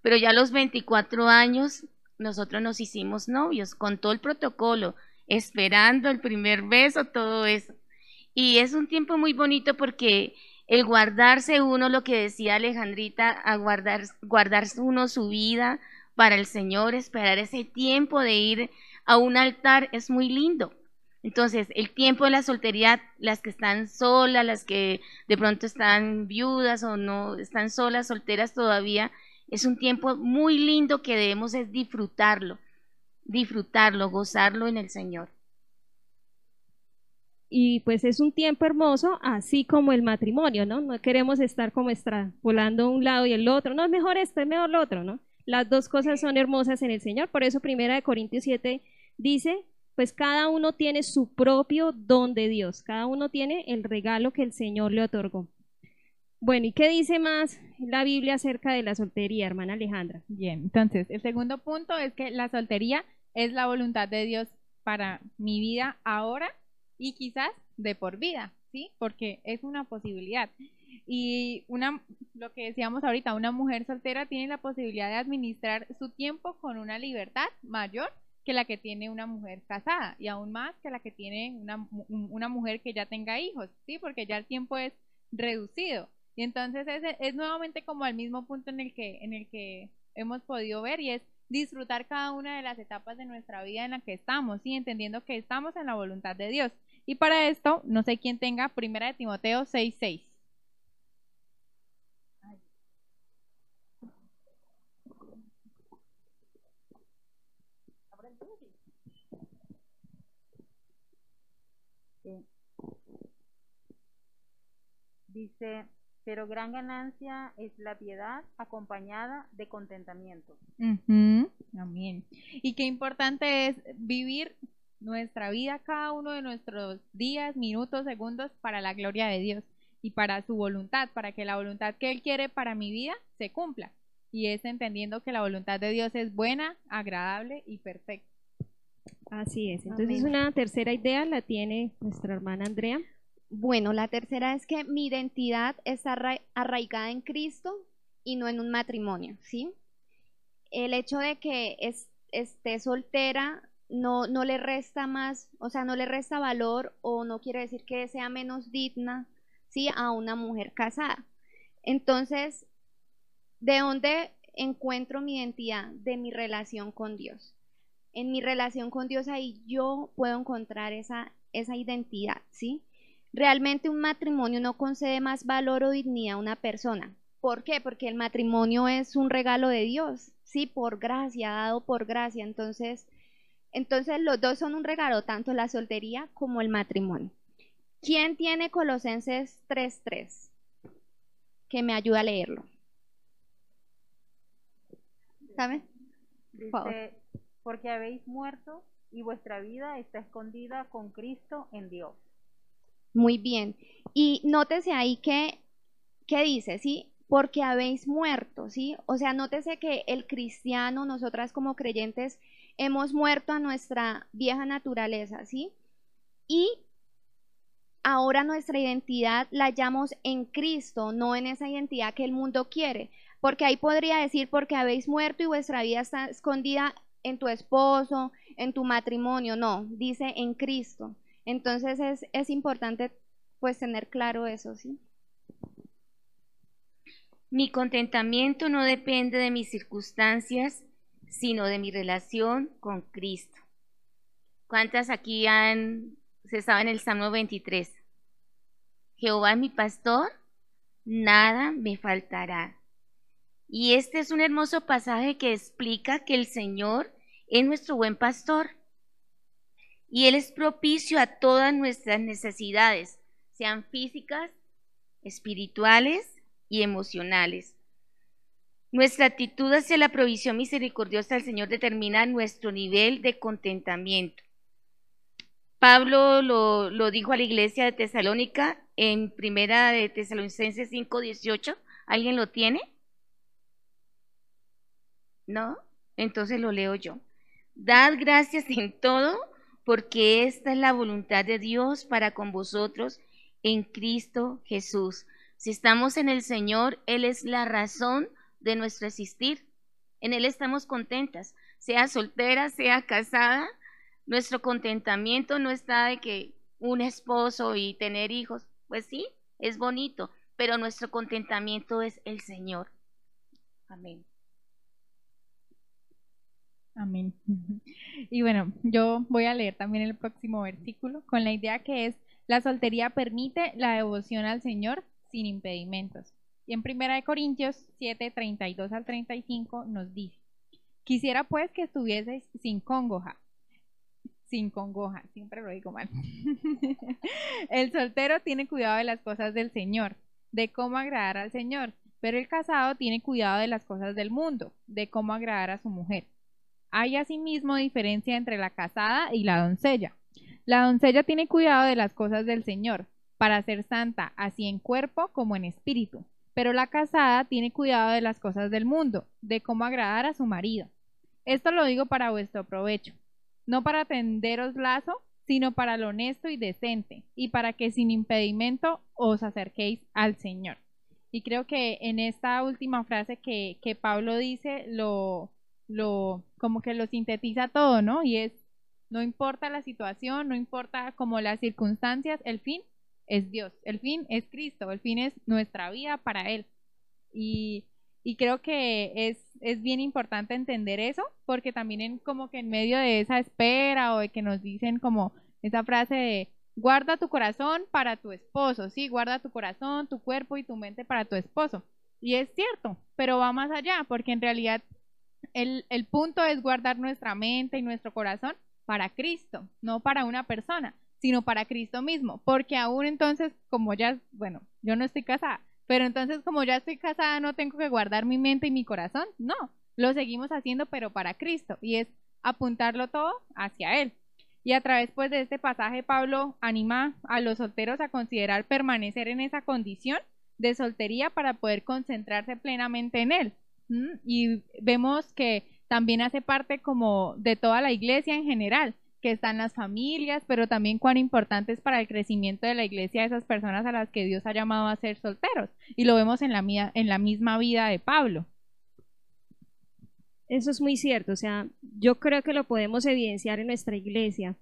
Pero ya a los 24 años, nosotros nos hicimos novios con todo el protocolo, esperando el primer beso, todo eso. Y es un tiempo muy bonito porque el guardarse uno, lo que decía Alejandrita, a guardar, guardarse uno su vida para el Señor, esperar ese tiempo de ir a un altar es muy lindo. Entonces, el tiempo de la soltería, las que están solas, las que de pronto están viudas o no están solas, solteras todavía, es un tiempo muy lindo que debemos es disfrutarlo, disfrutarlo, gozarlo en el Señor y pues es un tiempo hermoso, así como el matrimonio, ¿no? No queremos estar como extrapolando un lado y el otro, no, es mejor esto, es mejor lo otro, ¿no? Las dos cosas son hermosas en el Señor, por eso Primera de Corintios 7 dice, pues cada uno tiene su propio don de Dios, cada uno tiene el regalo que el Señor le otorgó. Bueno, ¿y qué dice más la Biblia acerca de la soltería, hermana Alejandra? Bien, entonces, el segundo punto es que la soltería es la voluntad de Dios para mi vida ahora y quizás de por vida, ¿sí? Porque es una posibilidad. Y una, lo que decíamos ahorita, una mujer soltera tiene la posibilidad de administrar su tiempo con una libertad mayor que la que tiene una mujer casada y aún más que la que tiene una, una mujer que ya tenga hijos, ¿sí? Porque ya el tiempo es reducido. Y entonces es, es nuevamente como el mismo punto en el que, en el que hemos podido ver y es disfrutar cada una de las etapas de nuestra vida en la que estamos, y entendiendo que estamos en la voluntad de Dios. Y para esto, no sé quién tenga Primera de Timoteo 6.6. Dice, pero gran ganancia es la piedad acompañada de contentamiento. Amén. Y qué importante es vivir nuestra vida, cada uno de nuestros días, minutos, segundos para la gloria de Dios y para su voluntad, para que la voluntad que Él quiere para mi vida se cumpla. Y es entendiendo que la voluntad de Dios es buena, agradable y perfecta. Así es. Entonces una tercera idea la tiene nuestra hermana Andrea. Bueno, la tercera es que mi identidad está arraigada en Cristo y no en un matrimonio, ¿sí? El hecho de que esté soltera no, le resta más, o sea, no le resta valor o no quiere decir que sea menos digna, ¿sí? A una mujer casada. Entonces, ¿de dónde encuentro mi identidad? De mi relación con Dios. En mi relación con Dios ahí yo puedo encontrar esa, esa identidad, ¿sí? Realmente un matrimonio no concede más valor o dignidad a una persona. ¿Por qué? Porque el matrimonio es un regalo de Dios, sí, por gracia, dado por gracia. Entonces, entonces los dos son un regalo, tanto la soltería como el matrimonio. ¿Quién tiene Colosenses 3.3? Que me ayuda a leerlo. ¿Sabe? Dice, porque habéis muerto y vuestra vida está escondida con Cristo en Dios. Muy bien. Y nótese ahí que, ¿qué dice? ¿Sí? Porque habéis muerto, ¿sí? O sea, nótese que el cristiano, nosotras como creyentes, hemos muerto a nuestra vieja naturaleza, ¿sí? Y ahora nuestra identidad la hallamos en Cristo, no en esa identidad que el mundo quiere. Porque ahí podría decir, porque habéis muerto y vuestra vida está escondida en tu esposo, en tu matrimonio. No, dice en Cristo. Entonces es, es importante pues tener claro eso, ¿sí? Mi contentamiento no depende de mis circunstancias, sino de mi relación con Cristo. ¿Cuántas aquí han, se saben el Salmo 23? Jehová es mi pastor, nada me faltará. Y este es un hermoso pasaje que explica que el Señor es nuestro buen pastor y Él es propicio a todas nuestras necesidades, sean físicas, espirituales y emocionales. Nuestra actitud hacia la provisión misericordiosa del Señor determina nuestro nivel de contentamiento. Pablo lo, dijo a la iglesia de Tesalónica en primera de Tesalonicenses 5, 18 ¿Alguien lo tiene? ¿No? Entonces lo leo yo. Dad gracias en todo, porque esta es la voluntad de Dios para con vosotros en Cristo Jesús. Si estamos en el Señor, Él es la razón de nuestro existir. En Él estamos contentas, sea soltera, sea casada. Nuestro contentamiento no está de que un esposo y tener hijos. Pues sí, es bonito, pero nuestro contentamiento es el Señor. Amén. Amén. Y bueno, yo voy a leer también el próximo versículo con la idea que es, la soltería permite la devoción al Señor sin impedimentos. Y en 1 Corintios 7, 32 al 35 nos dice, quisiera pues que estuvieseis sin congoja, sin congoja, siempre lo digo mal. el soltero tiene cuidado de las cosas del Señor, de cómo agradar al Señor, pero el casado tiene cuidado de las cosas del mundo, de cómo agradar a su mujer. Hay asimismo diferencia entre la casada y la doncella. La doncella tiene cuidado de las cosas del Señor, para ser santa, así en cuerpo como en espíritu. Pero la casada tiene cuidado de las cosas del mundo, de cómo agradar a su marido. Esto lo digo para vuestro provecho, no para tenderos lazo, sino para lo honesto y decente, y para que sin impedimento os acerquéis al Señor. Y creo que en esta última frase que, que Pablo dice, lo, lo, como que lo sintetiza todo, ¿no? Y es, no importa la situación, no importa como las circunstancias, el fin es Dios, el fin es Cristo, el fin es nuestra vida para Él. Y, y creo que es, es bien importante entender eso, porque también en, como que en medio de esa espera o de que nos dicen como esa frase de guarda tu corazón para tu esposo, sí, guarda tu corazón, tu cuerpo y tu mente para tu esposo. Y es cierto, pero va más allá, porque en realidad el, el punto es guardar nuestra mente y nuestro corazón para Cristo, no para una persona, sino para Cristo mismo, porque aún entonces, como ya, bueno, yo no estoy casada, pero entonces como ya estoy casada no tengo que guardar mi mente y mi corazón, no, lo seguimos haciendo pero para Cristo y es apuntarlo todo hacia Él. Y a través pues de este pasaje Pablo anima a los solteros a considerar permanecer en esa condición de soltería para poder concentrarse plenamente en Él. Y vemos que también hace parte como de toda la iglesia en general, que están las familias, pero también cuán importante es para el crecimiento de la iglesia esas personas a las que Dios ha llamado a ser solteros. Y lo vemos en la, en la misma vida de Pablo. Eso es muy cierto, o sea, yo creo que lo podemos evidenciar en nuestra iglesia.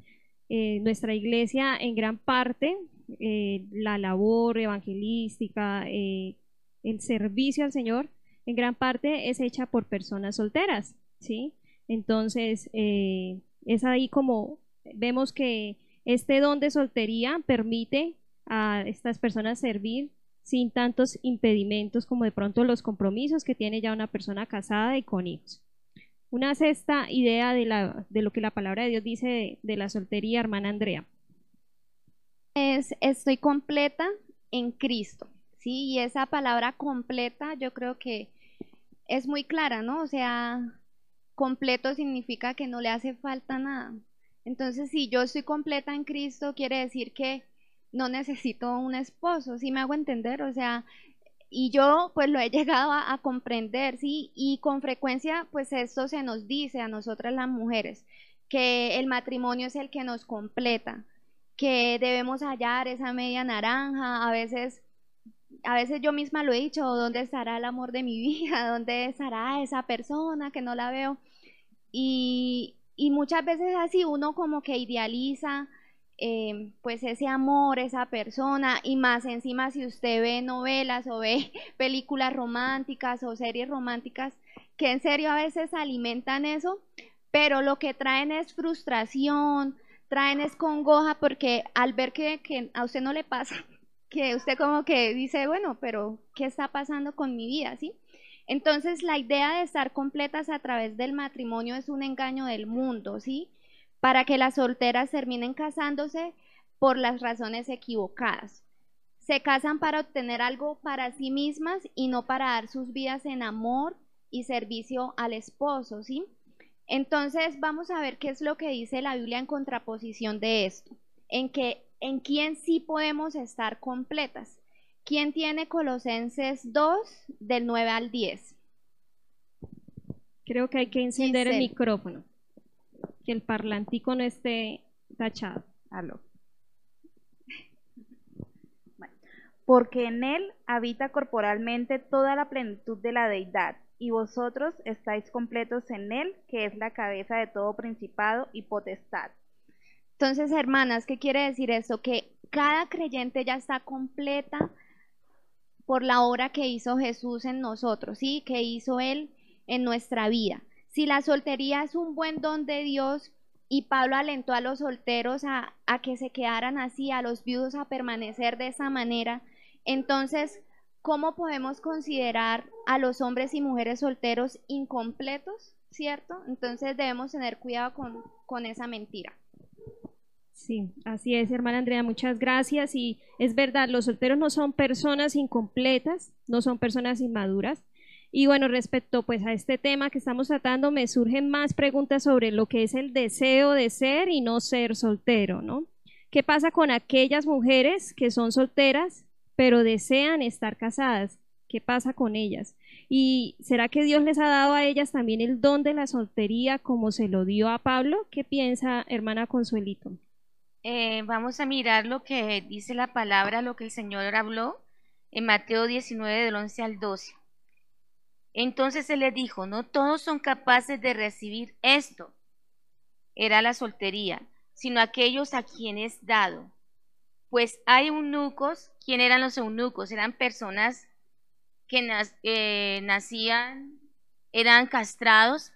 Eh, nuestra iglesia en gran parte, eh, la labor evangelística, eh, el servicio al Señor, en gran parte es hecha por personas solteras, ¿sí? Entonces, es ahí como vemos que este don de soltería permite a estas personas servir sin tantos impedimentos como de pronto los compromisos que tiene ya una persona casada y con hijos. Una sexta idea de, la, de lo que la palabra de Dios dice de, de la soltería, hermana Andrea. Es, estoy completa en Cristo, ¿sí? Y esa palabra completa yo creo que es muy clara, ¿no? O sea, completo significa que no le hace falta nada. Entonces, si yo estoy completa en Cristo, quiere decir que no necesito un esposo, ¿sí me hago entender? O sea, y yo pues lo he llegado a, comprender, ¿sí? Y con frecuencia pues esto se nos dice a nosotras las mujeres, que el matrimonio es el que nos completa, que debemos hallar esa media naranja, a veces a veces yo misma lo he dicho, ¿dónde estará el amor de mi vida? ¿Dónde estará esa persona que no la veo? Y, muchas veces así uno como que idealiza eh, pues ese amor, esa persona, y más encima si usted ve novelas o ve películas románticas o series románticas, que en serio a veces alimentan eso, pero lo que traen es frustración, traen es congoja, porque al ver que a usted no le pasa, que usted como que dice, bueno, pero ¿qué está pasando con mi vida? ¿Sí? Entonces la idea de estar completas a través del matrimonio es un engaño del mundo, ¿sí? Para que las solteras terminen casándose por las razones equivocadas. Se casan para obtener algo para sí mismas y no para dar sus vidas en amor y servicio al esposo, ¿sí? Entonces vamos a ver qué es lo que dice la Biblia en contraposición de esto, en que en quién sí podemos estar completas. ¿Quién tiene Colosenses 2 del 9 al 10? Creo que hay que encender el micrófono, que el parlantico no esté tachado. Aló. Bueno, Porque en él habita corporalmente toda la plenitud de la deidad, y vosotros estáis completos en él, que es la cabeza de todo principado y potestad. Entonces, hermanas, ¿qué quiere decir eso? Que cada creyente ya está completa por la obra que hizo Jesús en nosotros, ¿sí? Que hizo Él en nuestra vida. Si la soltería es un buen don de Dios y Pablo alentó a los solteros a, a que se quedaran así, a los viudos a permanecer de esa manera, entonces, ¿cómo podemos considerar a los hombres y mujeres solteros incompletos? ¿Cierto? Entonces debemos tener cuidado con, con esa mentira. Sí, así es, hermana Andrea, muchas gracias. Y es verdad, los solteros no son personas incompletas, no son personas inmaduras. Y bueno, respecto pues a este tema que estamos tratando, me surgen más preguntas sobre lo que es el deseo de ser y no ser soltero, ¿no? ¿Qué pasa con aquellas mujeres que son solteras pero desean estar casadas? ¿Qué pasa con ellas? ¿Y será que Dios les ha dado a ellas también el don de la soltería como se lo dio a Pablo? ¿Qué piensa hermana Consuelito? Eh, vamos a mirar lo que dice la palabra, lo que el Señor habló en Mateo 19 del 11 al 12. Entonces Él les dijo, no todos son capaces de recibir esto, era la soltería, sino aquellos a quienes dado. Pues hay eunucos, ¿quién eran los eunucos? Eran personas que eh, nacían, eran castrados,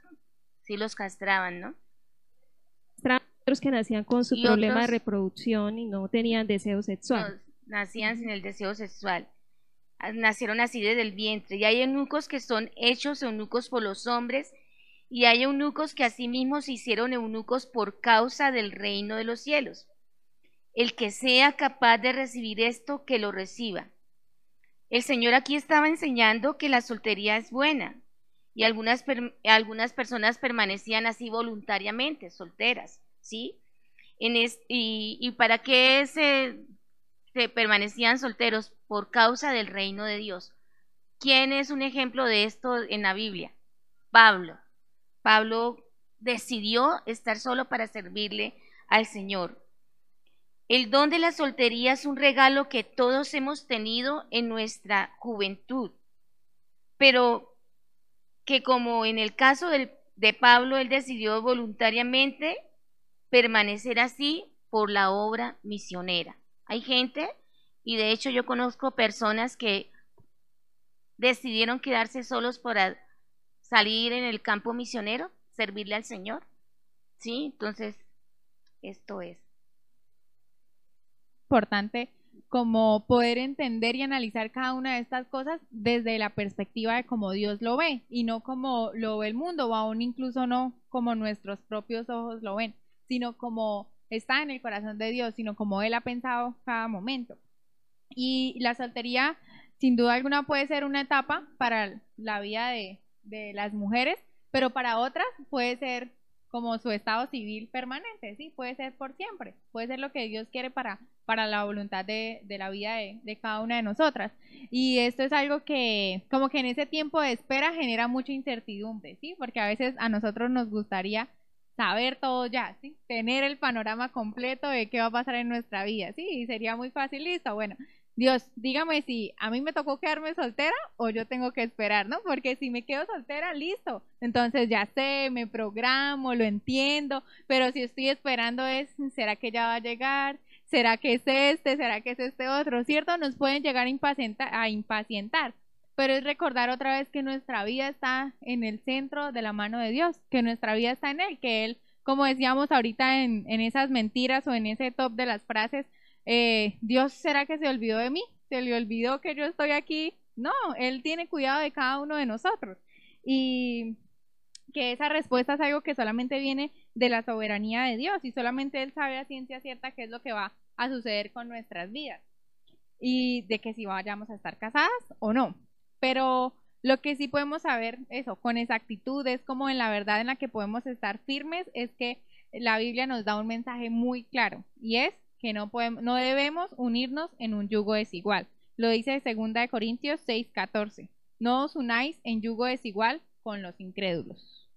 sí los castraban, ¿no? Otros que nacían con su Y problema de reproducción y no tenían deseo sexual. No, nacían sin el deseo sexual. Ah, Nacieron así desde el vientre. Y hay eunucos que son hechos eunucos por los hombres, y hay eunucos que asimismo se hicieron eunucos por causa del reino de los cielos. El que sea capaz de recibir esto, que lo reciba. El Señor aquí estaba enseñando que la soltería es buena, y algunas, per- algunas personas permanecían así voluntariamente, solteras, ¿sí? Y, para qué se, permanecían solteros por causa del reino de Dios. ¿Quién es un ejemplo de esto en la Biblia? Pablo. Pablo decidió estar solo para servirle al Señor. El don de la soltería es un regalo que todos hemos tenido en nuestra juventud, pero que como en el caso de Pablo, él decidió voluntariamente permanecer así por la obra misionera. Hay gente, y de hecho yo conozco personas que decidieron quedarse solos para salir en el campo misionero, servirle al Señor. Sí, entonces, esto es. importante como poder entender y analizar cada una de estas cosas desde la perspectiva de cómo Dios lo ve y no como lo ve el mundo o aún incluso no como nuestros propios ojos lo ven, sino como está en el corazón de Dios, sino como Él ha pensado cada momento. Y la soltería, sin duda alguna, puede ser una etapa para la vida de, de las mujeres, pero para otras puede ser como su estado civil permanente, ¿sí? Puede ser por siempre, puede ser lo que Dios quiere para, para la voluntad de, de la vida de, de cada una de nosotras. Y esto es algo que como que en ese tiempo de espera genera mucha incertidumbre, ¿sí? Porque a veces a nosotros nos gustaría saber todo ya, ¿sí? Tener el panorama completo de qué va a pasar en nuestra vida, ¿sí? Y sería muy fácil, listo, bueno, Dios, dígame si a mí me tocó quedarme soltera o yo tengo que esperar, ¿no? Porque si me quedo soltera, listo. Entonces ya sé, me programo, lo entiendo, pero si estoy esperando es, ¿será que ya va a llegar? ¿Será que es este? ¿Será que es este otro? ¿Cierto? Nos pueden llegar a impacientar, a impacientar, pero es recordar otra vez que nuestra vida está en el centro de la mano de Dios, que nuestra vida está en Él, que Él, como decíamos ahorita en, en esas mentiras o en ese top de las frases, eh, Dios será que se olvidó de mí, se le olvidó que yo estoy aquí. No, Él tiene cuidado de cada uno de nosotros. Y que esa respuesta es algo que solamente viene de la soberanía de Dios y solamente Él sabe a ciencia cierta qué es lo que va a suceder con nuestras vidas y de que si vayamos a estar casadas o no. Pero lo que sí podemos saber, eso, con exactitud, es como en la verdad en la que podemos estar firmes, es que la Biblia nos da un mensaje muy claro y es que no, podemos, no debemos unirnos en un yugo desigual, Lo dice 2 de Corintios 6:14. No os unáis en yugo desigual con los incrédulos.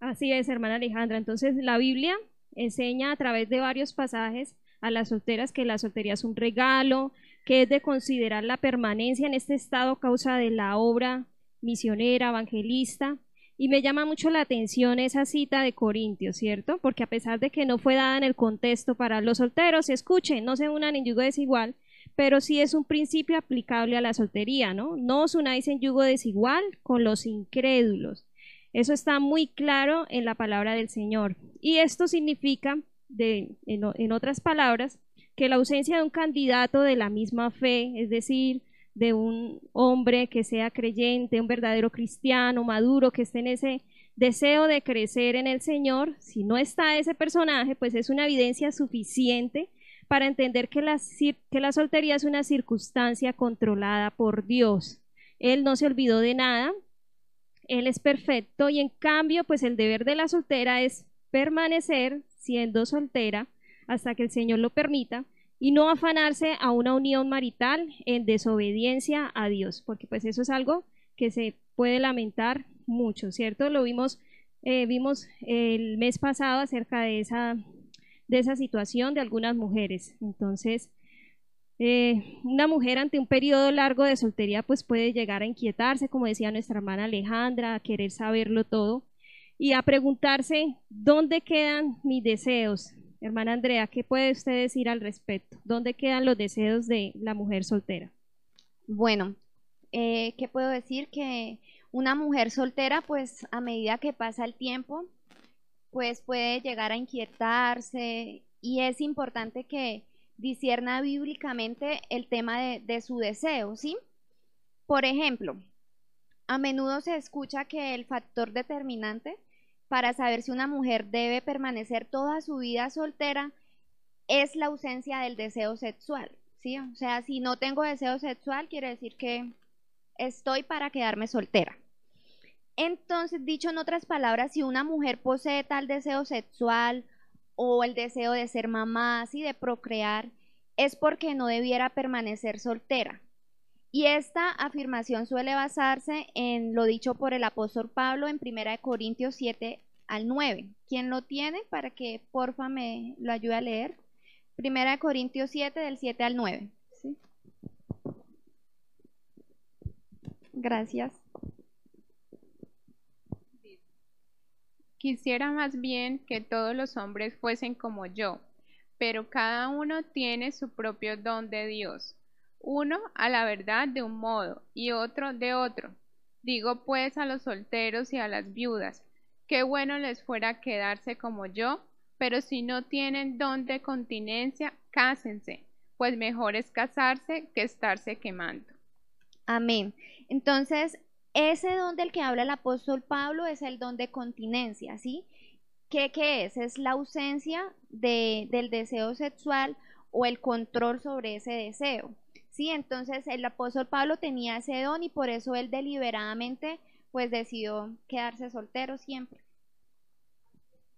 Así es, hermana Alejandra. Entonces, la Biblia enseña a través de varios pasajes a las solteras que la soltería es un regalo, que es de considerar la permanencia en este estado causa de la obra misionera, evangelista. Y me llama mucho la atención esa cita de Corintios, ¿cierto? Porque a pesar de que no fue dada en el contexto para los solteros, escuchen, no se unan en yugo desigual, pero sí es un principio aplicable a la soltería, ¿no? No os unáis en yugo desigual con los incrédulos. Eso está muy claro en la palabra del Señor. Y esto significa, en otras palabras, que la ausencia de un candidato de la misma fe, es decir, de un hombre que sea creyente, un verdadero cristiano, maduro, que esté en ese deseo de crecer en el Señor, si no está ese personaje, pues es una evidencia suficiente para entender que la, que la soltería es una circunstancia controlada por Dios. Él no se olvidó de nada, Él es perfecto y en cambio, pues el deber de la soltera es permanecer siendo soltera hasta que el Señor lo permita y no afanarse a una unión marital en desobediencia a Dios, porque pues eso es algo que se puede lamentar mucho, ¿cierto? Lo vimos, eh, vimos el mes pasado acerca de esa, de esa situación de algunas mujeres. Entonces, eh, una mujer ante un periodo largo de soltería pues puede llegar a inquietarse, como decía nuestra hermana Alejandra, a querer saberlo todo y a preguntarse, ¿dónde quedan mis deseos? Hermana Andrea, ¿qué puede usted decir al respecto? ¿Dónde quedan los deseos de la mujer soltera? Bueno, eh, ¿qué puedo decir? Que una mujer soltera, pues a medida que pasa el tiempo, pues puede llegar a inquietarse y es importante que disierna bíblicamente el tema de, de su deseo, ¿sí? Por ejemplo, a menudo se escucha que el factor determinante para saber si una mujer debe permanecer toda su vida soltera es la ausencia del deseo sexual, ¿sí? O sea, si no tengo deseo sexual, quiere decir que estoy para quedarme soltera. Entonces, dicho en otras palabras, si una mujer posee tal deseo sexual o el deseo de ser mamá, y de procrear, es porque no debiera permanecer soltera. Y esta afirmación suele basarse en lo dicho por el apóstol Pablo en 1 Corintios 7 al 9. ¿Quién lo tiene para que porfa me lo ayude a leer? 1 Corintios 7 del 7 al 9. Gracias. Quisiera más bien que todos los hombres fuesen como yo, pero cada uno tiene su propio don de Dios uno a la verdad de un modo y otro de otro. Digo pues a los solteros y a las viudas, qué bueno les fuera quedarse como yo, pero si no tienen don de continencia, cásense, pues mejor es casarse que estarse quemando. Amén. Entonces, ese don del que habla el apóstol Pablo es el don de continencia, ¿sí? ¿Qué, qué es? Es la ausencia de, del deseo sexual o el control sobre ese deseo. Sí, entonces el apóstol Pablo tenía ese don y por eso él deliberadamente pues decidió quedarse soltero siempre.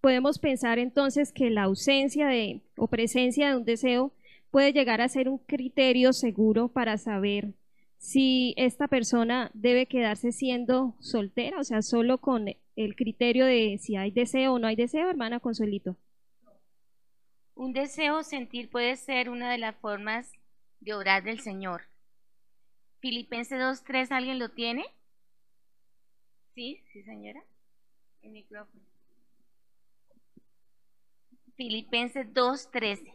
Podemos pensar entonces que la ausencia de o presencia de un deseo puede llegar a ser un criterio seguro para saber si esta persona debe quedarse siendo soltera, o sea, solo con el criterio de si hay deseo o no hay deseo, hermana Consuelito. Un deseo sentir puede ser una de las formas de orar del Señor. Filipenses 2.3, ¿alguien lo tiene? Sí, sí, señora. El micrófono. Filipenses 2.13.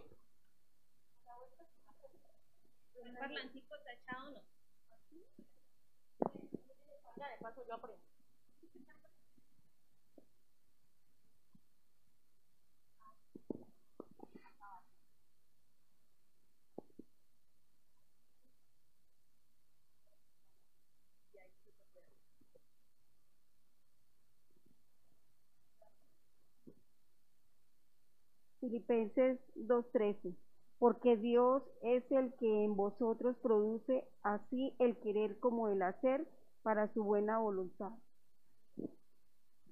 Filipenses 2.13, porque Dios es el que en vosotros produce así el querer como el hacer para su buena voluntad.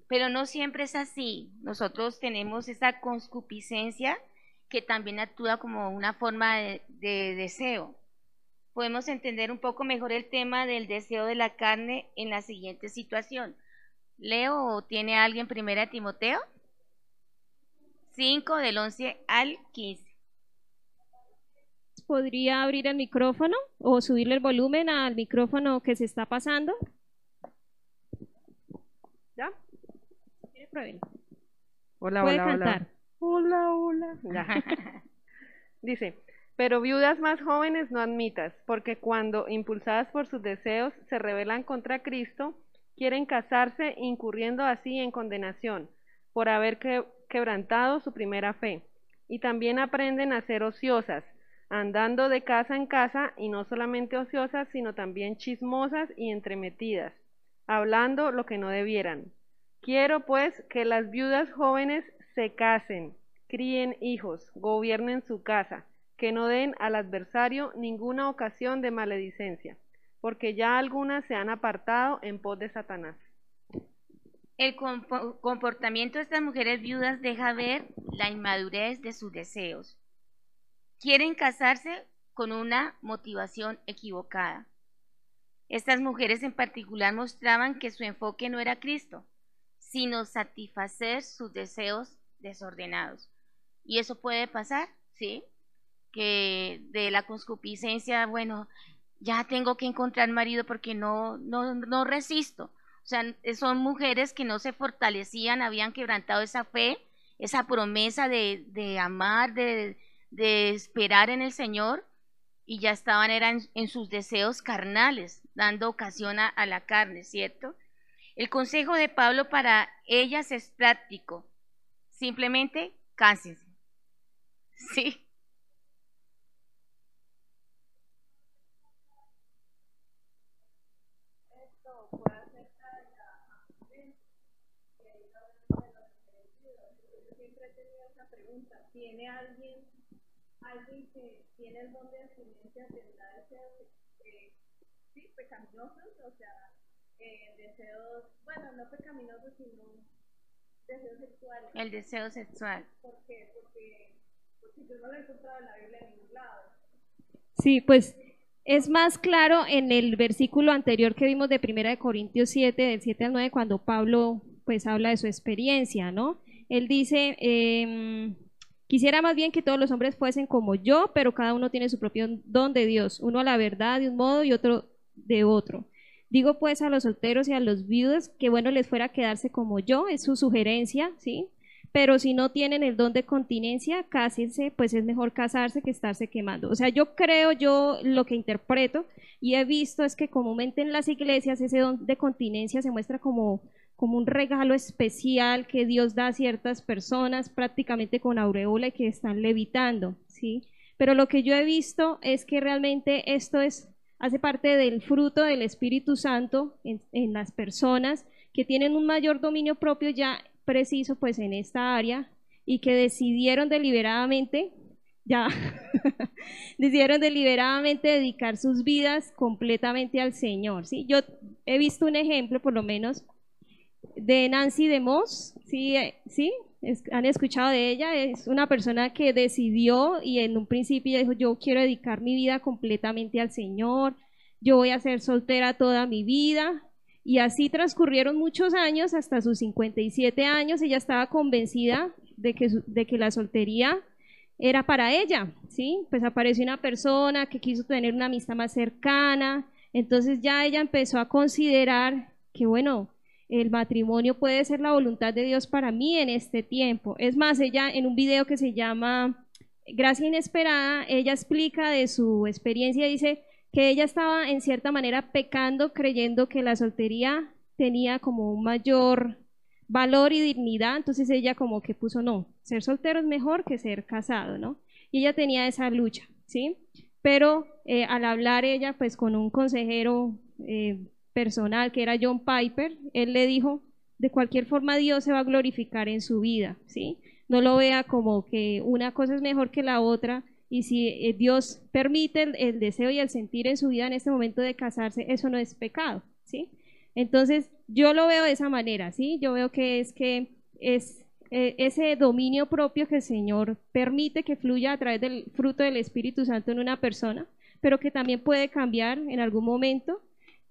Pero no siempre es así. Nosotros tenemos esa conscupiscencia que también actúa como una forma de, de deseo. podemos entender un poco mejor el tema del deseo de la carne en la siguiente situación. Leo, ¿tiene alguien primera Timoteo? 5 del 11 al 15. ¿Podría abrir el micrófono o subirle el volumen al micrófono que se está pasando? ¿Ya? Hola, Puede hola, cantar. hola. Hola, hola. Ya. Dice, pero viudas más jóvenes no admitas, porque cuando, impulsadas por sus deseos, se rebelan contra Cristo, quieren casarse, incurriendo así en condenación, por haber que- quebrantado su primera fe. Y también aprenden a ser ociosas, andando de casa en casa, y no solamente ociosas, sino también chismosas y entremetidas, hablando lo que no debieran. Quiero pues que las viudas jóvenes se casen, críen hijos, gobiernen su casa, que no den al adversario ninguna ocasión de maledicencia, porque ya algunas se han apartado en pos de Satanás. El compo- comportamiento de estas mujeres viudas deja ver la inmadurez de sus deseos. Quieren casarse con una motivación equivocada. Estas mujeres en particular mostraban que su enfoque no era Cristo, sino satisfacer sus deseos desordenados. Y eso puede pasar, ¿sí? Que de la concupiscencia, bueno, ya tengo que encontrar marido porque no, no, no resisto. O sea, son mujeres que no se fortalecían, habían quebrantado esa fe, esa promesa de, de amar, de, de esperar en el Señor, y ya estaban eran en sus deseos carnales, dando ocasión a, a la carne, ¿cierto? El consejo de Pablo para ellas es práctico. Simplemente cánsense. Sí. ¿Tiene alguien, alguien que tiene el don de abstinencia tendrá deseos eh, sí, pecaminosos? O sea, eh, deseos, bueno, no pecaminosos, sino deseos sexuales. El deseo sexual. ¿Por qué? Porque, porque yo no lo he encontrado en la Biblia en ningún lado. Sí, pues es más claro en el versículo anterior que vimos de Primera de Corintios 7, del 7 al 9, cuando Pablo pues habla de su experiencia, ¿no? Él dice, em, quisiera más bien que todos los hombres fuesen como yo, pero cada uno tiene su propio don de Dios, uno a la verdad de un modo y otro de otro. Digo pues a los solteros y a los viudos que bueno les fuera quedarse como yo, es su sugerencia, ¿sí? Pero si no tienen el don de continencia, cásense, pues es mejor casarse que estarse quemando. O sea, yo creo, yo lo que interpreto y he visto es que comúnmente en las iglesias ese don de continencia se muestra como, como un regalo especial que Dios da a ciertas personas prácticamente con aureola y que están levitando, ¿sí? Pero lo que yo he visto es que realmente esto es hace parte del fruto del Espíritu Santo en, las personas que tienen un mayor dominio propio ya preciso pues en esta área y que decidieron deliberadamente ya decidieron deliberadamente dedicar sus vidas completamente al Señor, ¿sí? Yo he visto un ejemplo por lo menos de Nancy de Moss, ¿sí? ¿Sí? Es, han escuchado de ella, es una persona que decidió y en un principio dijo, yo quiero dedicar mi vida completamente al Señor, yo voy a ser soltera toda mi vida. Y así transcurrieron muchos años, hasta sus 57 años, ella estaba convencida de que, de que la soltería era para ella, ¿sí? Pues apareció una persona que quiso tener una amistad más cercana, entonces ya ella empezó a considerar que, bueno, el matrimonio puede ser la voluntad de Dios para mí en este tiempo. Es más, ella en un video que se llama Gracia Inesperada, ella explica de su experiencia, dice que ella estaba en cierta manera pecando creyendo que la soltería tenía como un mayor valor y dignidad, entonces ella como que puso no, ser soltero es mejor que ser casado, ¿no? Y ella tenía esa lucha, ¿sí? Pero eh, al hablar ella pues con un consejero eh, personal que era John Piper, él le dijo, de cualquier forma Dios se va a glorificar en su vida, ¿sí? No lo vea como que una cosa es mejor que la otra y si eh, Dios permite el, deseo y el sentir en su vida en este momento de casarse, eso no es pecado, ¿sí? Entonces, yo lo veo de esa manera, ¿sí? Yo veo que es que es eh, ese dominio propio que el Señor permite que fluya a través del fruto del Espíritu Santo en una persona, pero que también puede cambiar en algún momento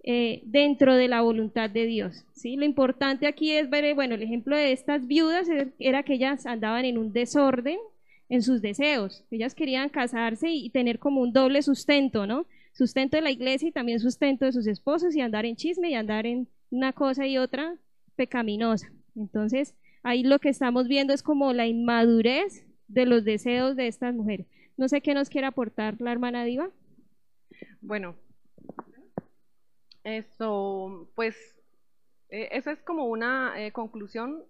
eh, dentro de la voluntad de Dios. ¿sí? Lo importante aquí es ver, bueno, el ejemplo de estas viudas era que ellas andaban en un desorden en sus deseos. Ellas querían casarse y tener como un doble sustento, ¿no? Sustento de la iglesia y también sustento de sus esposos y andar en chisme y andar en una cosa y otra pecaminosa. Entonces, ahí lo que estamos viendo es como la inmadurez de los deseos de estas mujeres. No sé qué nos quiere aportar la hermana Diva. Bueno, eso, pues, eh, eso es como una eh, conclusión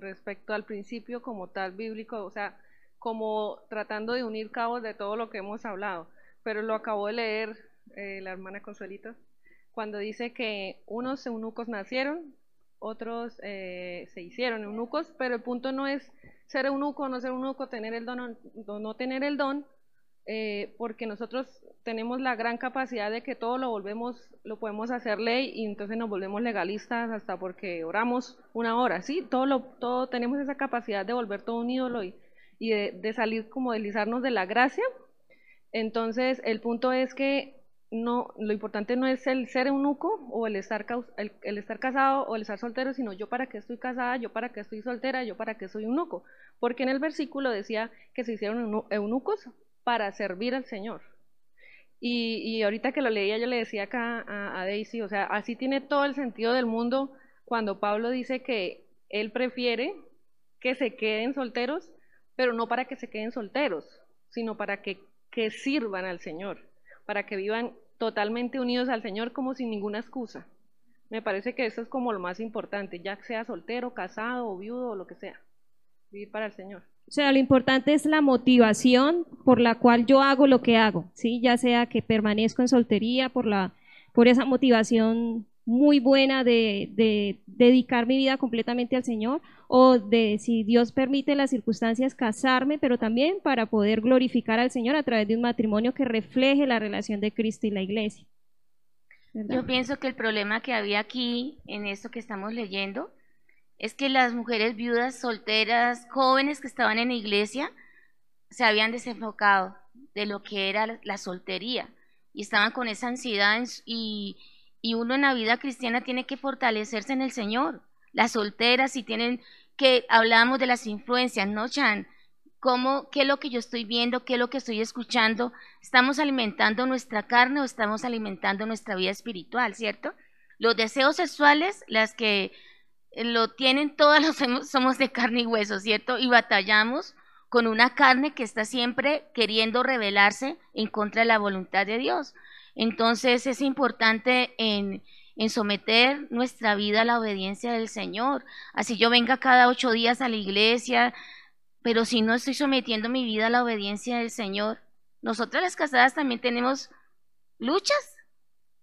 respecto al principio como tal bíblico, o sea, como tratando de unir cabos de todo lo que hemos hablado. Pero lo acabó de leer eh, la hermana Consuelito, cuando dice que unos eunucos nacieron, otros se hicieron eunucos, pero el punto no es ser eunuco, no ser eunuco, tener el don o no tener el don, eh, porque nosotros tenemos la gran capacidad de que todo lo volvemos, lo podemos hacer ley y entonces nos volvemos legalistas hasta porque oramos una hora, ¿sí? Todo, lo, todo tenemos esa capacidad de volver todo un ídolo y, y de, salir como deslizarnos de la gracia. Entonces, el punto es que no, lo importante no es el ser eunuco o el estar, el, el, estar casado o el estar soltero, sino yo para qué estoy casada, yo para qué estoy soltera, yo para qué soy eunuco. Porque en el versículo decía que se hicieron eunucos para servir al Señor. Y, y, ahorita que lo leía yo le decía acá a, Daisy, o sea, así tiene todo el sentido del mundo cuando Pablo dice que él prefiere que se queden solteros, pero no para que se queden solteros, sino para que, que sirvan al Señor, para que vivan totalmente unidos al Señor como sin ninguna excusa. Me parece que eso es como lo más importante, ya sea soltero, casado o viudo o lo que sea, vivir para el Señor. O sea, lo importante es la motivación por la cual yo hago lo que hago, ¿sí? Ya sea que permanezco en soltería por, la, por esa motivación muy buena de, de, dedicar mi vida completamente al Señor o de, si Dios permite las circunstancias, casarme, pero también para poder glorificar al Señor a través de un matrimonio que refleje la relación de Cristo y la iglesia. Yo pienso que el problema que había aquí en esto que estamos leyendo es que las mujeres viudas, solteras, jóvenes que estaban en la iglesia, se habían desenfocado de lo que era la soltería y estaban con esa ansiedad y, y uno en la vida cristiana tiene que fortalecerse en el Señor. Las solteras, si tienen que, hablamos de las influencias, ¿no, Chan? ¿Cómo, ¿Qué es lo que yo estoy viendo? ¿Qué es lo que estoy escuchando? ¿Estamos alimentando nuestra carne o estamos alimentando nuestra vida espiritual, cierto? Los deseos sexuales, las que lo tienen todas los somos de carne y hueso, ¿cierto? Y batallamos con una carne que está siempre queriendo rebelarse en contra de la voluntad de Dios. Entonces es importante en, en someter nuestra vida a la obediencia del Señor. Así yo venga cada ocho días a la iglesia, pero si no estoy sometiendo mi vida a la obediencia del Señor, nosotras las casadas también tenemos luchas,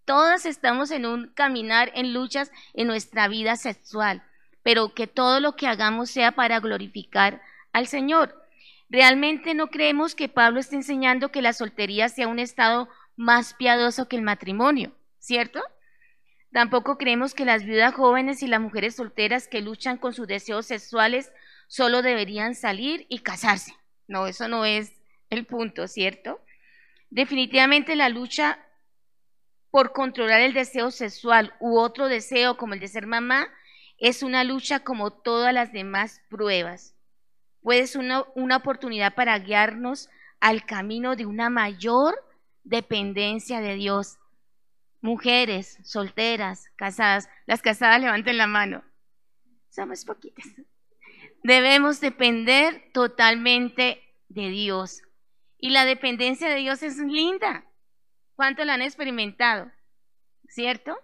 Todas estamos en un caminar en luchas en nuestra vida sexual, pero que todo lo que hagamos sea para glorificar al Señor. Realmente no creemos que Pablo esté enseñando que la soltería sea un estado más piadoso que el matrimonio, ¿cierto? Tampoco creemos que las viudas jóvenes y las mujeres solteras que luchan con sus deseos sexuales solo deberían salir y casarse. No, eso no es el punto, ¿cierto? Definitivamente la lucha por controlar el deseo sexual u otro deseo como el de ser mamá es una lucha como todas las demás pruebas. Puede ser una, una oportunidad para guiarnos al camino de una mayor dependencia de Dios. Mujeres, solteras, casadas, las casadas levanten la mano. Somos poquitas. Debemos depender totalmente de Dios. Y la dependencia de Dios es linda. ¿Cuánto la han experimentado? ¿Cierto?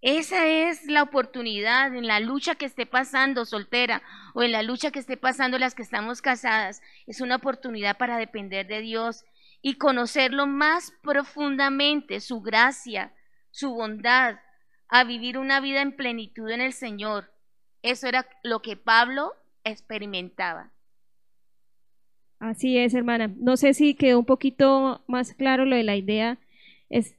Esa es la oportunidad en la lucha que esté pasando soltera o en la lucha que esté pasando las que estamos casadas. Es una oportunidad para depender de Dios y conocerlo más profundamente, su gracia, su bondad, a vivir una vida en plenitud en el Señor. Eso era lo que Pablo experimentaba. Así es, hermana. No sé si quedó un poquito más claro lo de la idea es,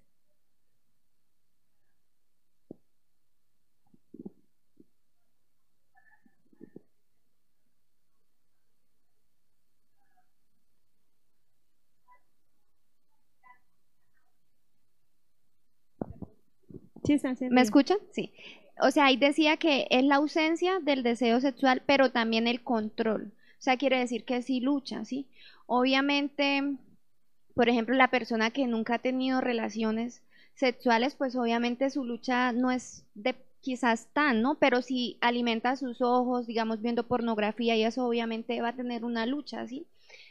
¿Me escuchan? Sí. O sea, ahí decía que es la ausencia del deseo sexual, pero también el control. O sea, quiere decir que sí lucha, ¿sí? Obviamente, por ejemplo, la persona que nunca ha tenido relaciones sexuales, pues obviamente su lucha no es de quizás tan, ¿no? Pero si alimenta sus ojos, digamos, viendo pornografía y eso obviamente va a tener una lucha, ¿sí?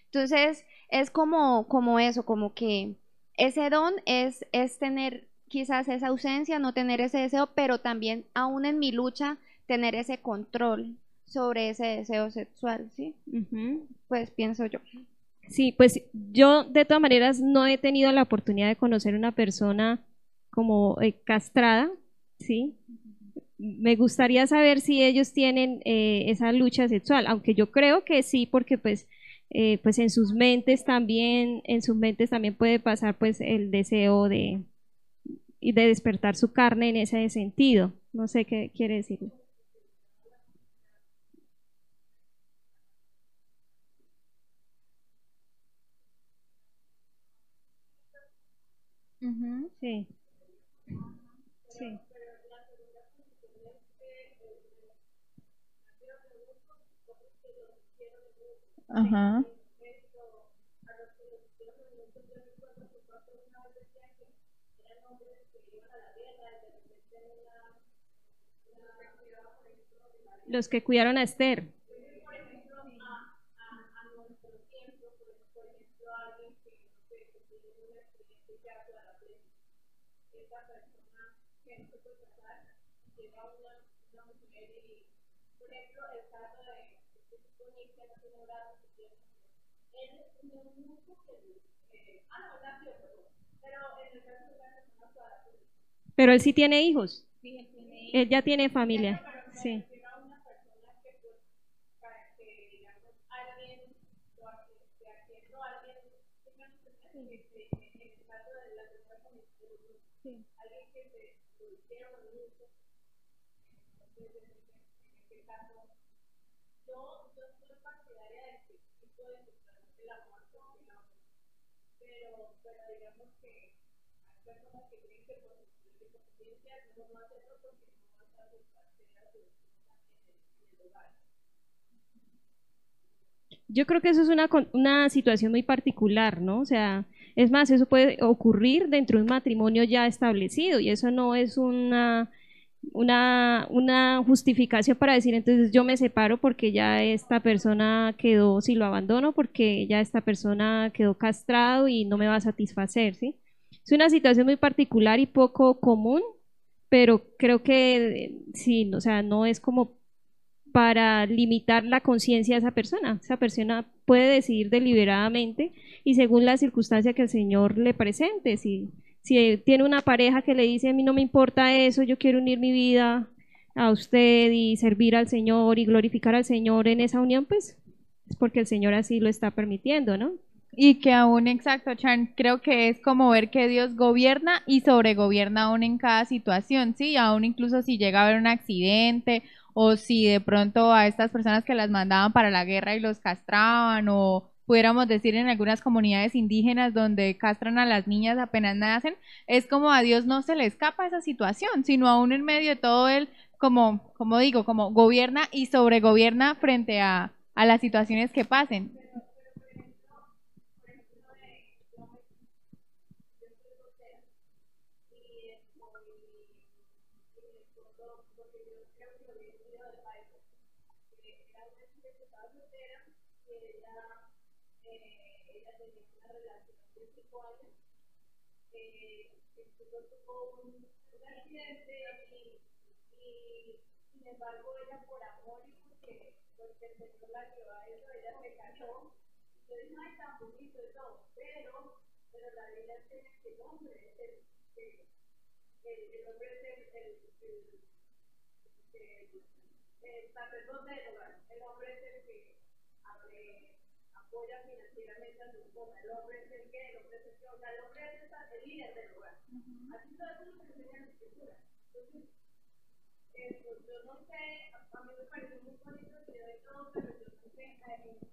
Entonces, es como, como eso, como que ese don es, es tener quizás esa ausencia, no tener ese deseo, pero también aún en mi lucha tener ese control sobre ese deseo sexual, ¿sí? Pues pienso yo. Sí, pues yo de todas maneras no he tenido la oportunidad de conocer una persona como eh, castrada, ¿sí? Me gustaría saber si ellos tienen eh, esa lucha sexual, aunque yo creo que sí, porque pues, eh, pues en sus mentes también, en sus mentes también puede pasar pues el deseo de, de despertar su carne en ese sentido. No sé qué quiere decir. Sí. Sí. Ajá. Los que cuidaron a Esther. Pero él sí tiene hijos. Él ya tiene familia. Sí. Yo creo que eso es una, una situación muy particular, ¿no? O sea, es más, eso puede ocurrir dentro de un matrimonio ya establecido y eso no es una, una, una justificación para decir, entonces yo me separo porque ya esta persona quedó, si lo abandono, porque ya esta persona quedó castrado y no me va a satisfacer, ¿sí? Es una situación muy particular y poco común, pero creo que eh, sí, o sea, no es como para limitar la conciencia de esa persona. Esa persona puede decidir deliberadamente y según la circunstancia que el Señor le presente. Si, si tiene una pareja que le dice, a mí no me importa eso, yo quiero unir mi vida a usted y servir al Señor y glorificar al Señor en esa unión, pues es porque el Señor así lo está permitiendo, ¿no? Y que aún, exacto, Chan, creo que es como ver que Dios gobierna y sobregobierna aún en cada situación, ¿sí? Aún incluso si llega a haber un accidente o si de pronto a estas personas que las mandaban para la guerra y los castraban o pudiéramos decir en algunas comunidades indígenas donde castran a las niñas apenas nacen, es como a Dios no se le escapa esa situación, sino aún en medio de todo él, como, como digo, como gobierna y sobregobierna frente a, a las situaciones que pasen. no es tan bonito y todo, pero, pero la realidad es que el hombre es el, el, el, hombre es el, el, sacerdote del hogar, el hombre es el que apoya financieramente a su esposa, el hombre es el que, el hombre es el que, o sea, el hombre es el, líder del hogar. Así todo eso se enseña en la escritura. Entonces, eh, pues yo no sé, a mí me parece muy bonito que yo de todo, pero yo no sé, eh, eh,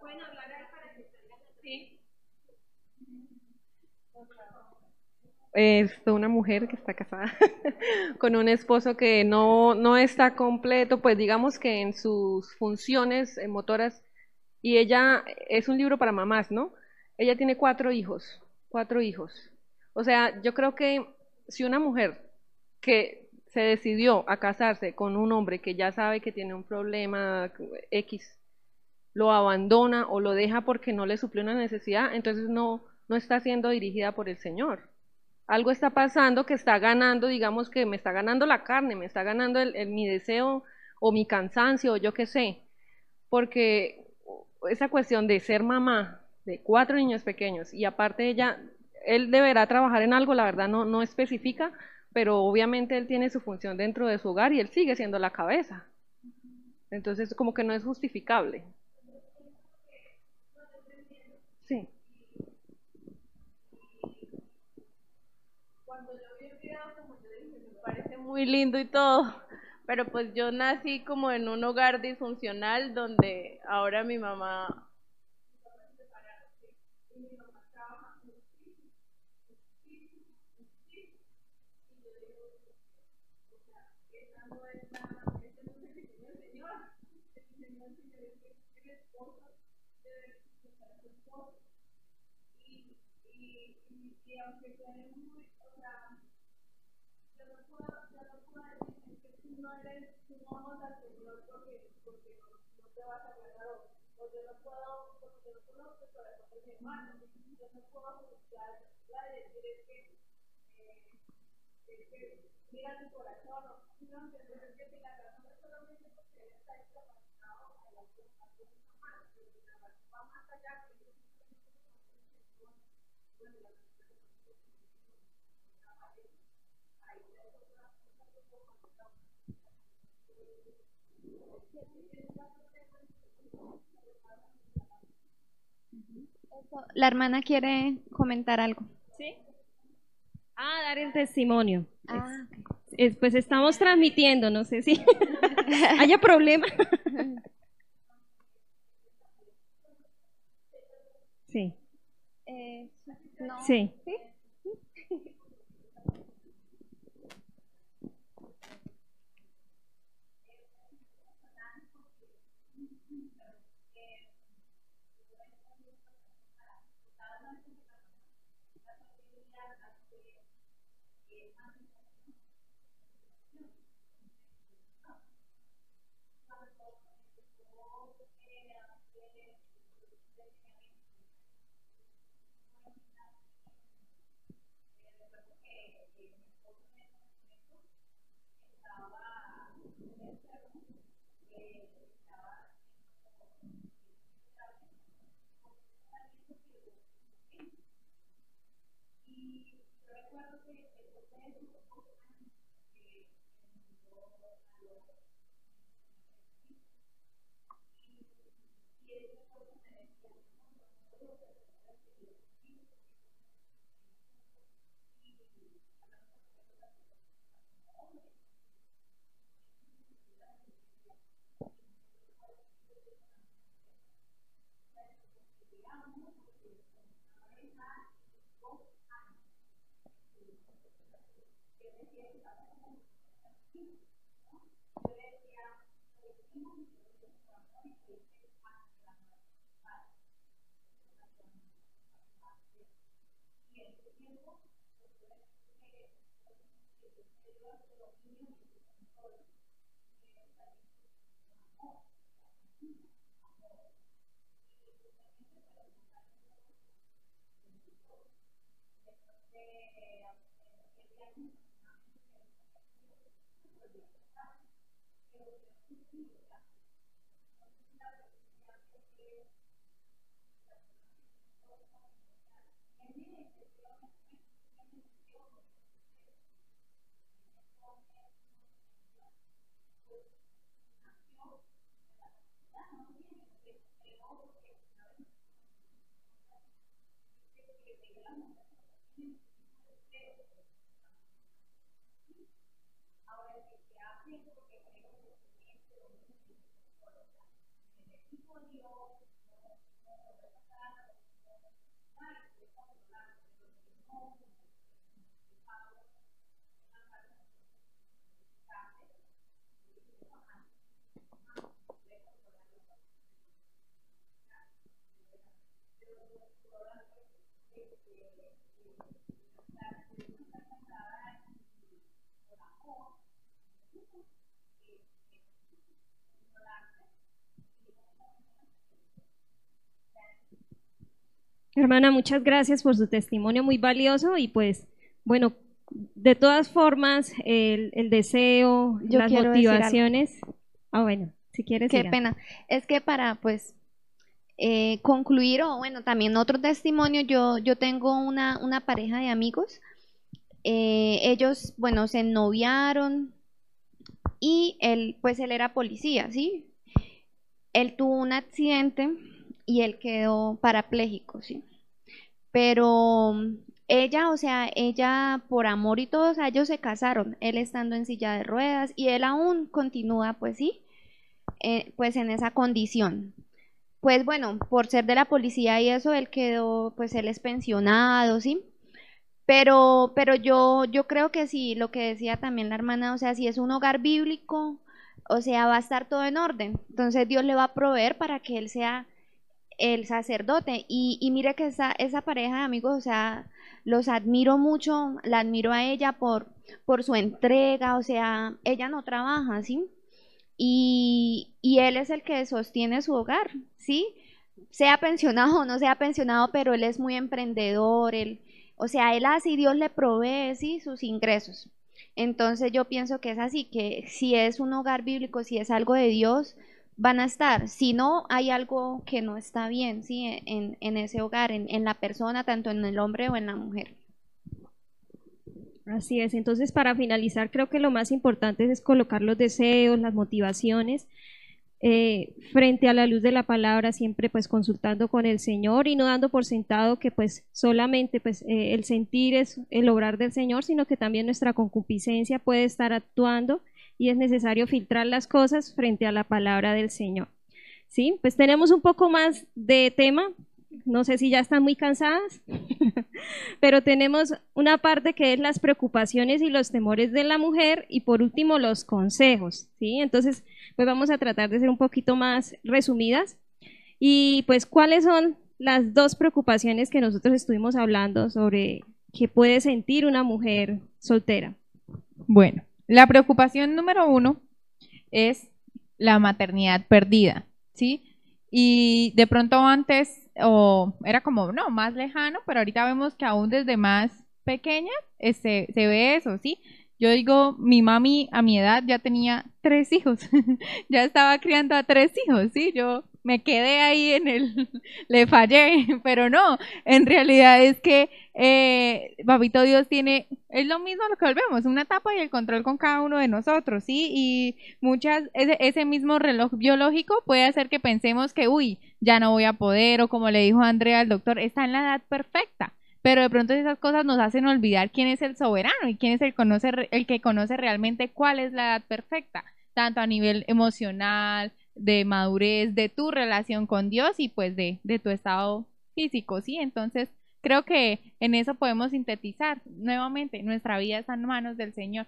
pueden hablar para. Sí es una mujer que está casada con un esposo que no, no está completo, pues digamos que en sus funciones eh, motoras, y ella es un libro para mamás, ¿no? Ella tiene cuatro hijos, cuatro hijos. O sea, yo creo que si una mujer que se decidió a casarse con un hombre que ya sabe que tiene un problema X, lo abandona o lo deja porque no le suple una necesidad, entonces no, no está siendo dirigida por el Señor algo está pasando que está ganando, digamos que me está ganando la carne, me está ganando el, mi deseo o mi cansancio, o yo qué sé, porque esa cuestión de ser mamá de cuatro niños pequeños y aparte ella, él deberá trabajar en algo, la verdad no, no especifica, pero obviamente él tiene su función dentro de su hogar y él sigue siendo la cabeza. Entonces como que no es justificable. Sí. Muy lindo y todo, pero pues yo nací como en un hogar disfuncional donde ahora mi mamá no no porque, no, no te vas a agradar o, no puedo, porque no conozco el corazón de mi hermano, yo no puedo juzgar y decir es que, eh, que mira tu corazón, o no entender es que si la razón es solamente porque está discapacitado a la cosa más, pero si la razón va más allá que bueno, la La hermana quiere comentar algo. ¿Sí? Ah, dar el testimonio. Ah, pues estamos transmitiendo, no sé si haya problema. sí. Eh, no. Sí. ¿Sí? Hermana, muchas gracias por su testimonio muy valioso y pues, bueno, de todas formas, el, el deseo, Yo las motivaciones. Ah, bueno, si quieres. Qué pena. Es que para, pues, eh, concluir, o bueno, también otro testimonio, yo, yo tengo una, una pareja de amigos. eh, ellos, bueno, se noviaron y él, pues, él era policía, ¿sí? Él tuvo un accidente y él quedó parapléjico, ¿sí? Pero ella, o sea, ella por amor y todo, o ellos se casaron, él estando en silla de ruedas y él aún continúa, pues sí, eh, pues en esa condición. Pues bueno, por ser de la policía y eso, él quedó, pues él es pensionado, ¿sí? Pero, pero yo, yo creo que sí, lo que decía también la hermana, o sea, si es un hogar bíblico, o sea, va a estar todo en orden. Entonces Dios le va a proveer para que él sea el sacerdote. Y, y mire que esa, esa pareja de amigos, o sea, los admiro mucho, la admiro a ella por, por su entrega, o sea, ella no trabaja, ¿sí? Y, y él es el que sostiene su hogar, ¿sí? Sea pensionado o no sea pensionado, pero él es muy emprendedor, él, o sea, él y Dios le provee, ¿sí? Sus ingresos. Entonces yo pienso que es así, que si es un hogar bíblico, si es algo de Dios, van a estar. Si no, hay algo que no está bien, ¿sí? En, ese hogar, en la persona, tanto en el hombre o en la mujer. Así es. Entonces, para finalizar, creo que lo más importante es colocar los deseos, las motivaciones eh, frente a la luz de la palabra, siempre pues consultando con el Señor y no dando por sentado que pues solamente pues eh, el sentir es el obrar del Señor, sino que también nuestra concupiscencia puede estar actuando y es necesario filtrar las cosas frente a la palabra del Señor. Sí, pues tenemos un poco más de tema. No sé si ya están muy cansadas, pero tenemos una parte que es las preocupaciones y los temores de la mujer y por último los consejos, ¿sí? Entonces, pues vamos a tratar de ser un poquito más resumidas. Y pues, ¿cuáles son las dos preocupaciones que nosotros estuvimos hablando sobre que puede sentir una mujer soltera? Bueno, la preocupación número uno es la maternidad perdida, ¿sí? Y de pronto antes, o era como, no, más lejano, pero ahorita vemos que aún desde más pequeña este, se ve eso, ¿sí? Yo digo, mi mami a mi edad ya tenía tres hijos, ya estaba criando a tres hijos, ¿sí? Yo me quedé ahí en el, le fallé, pero no, en realidad es que eh, Papito Dios tiene, es lo mismo lo que volvemos, una etapa y el control con cada uno de nosotros, ¿sí? Y muchas, ese, ese mismo reloj biológico puede hacer que pensemos que, uy, ya no voy a poder, o como le dijo Andrea al doctor, está en la edad perfecta. Pero de pronto esas cosas nos hacen olvidar quién es el soberano y quién es el, el que conoce realmente cuál es la edad perfecta, tanto a nivel emocional, de madurez, de tu relación con Dios y pues de, de tu estado físico, ¿sí? Entonces, creo que en eso podemos sintetizar nuevamente, nuestra vida está en manos del Señor.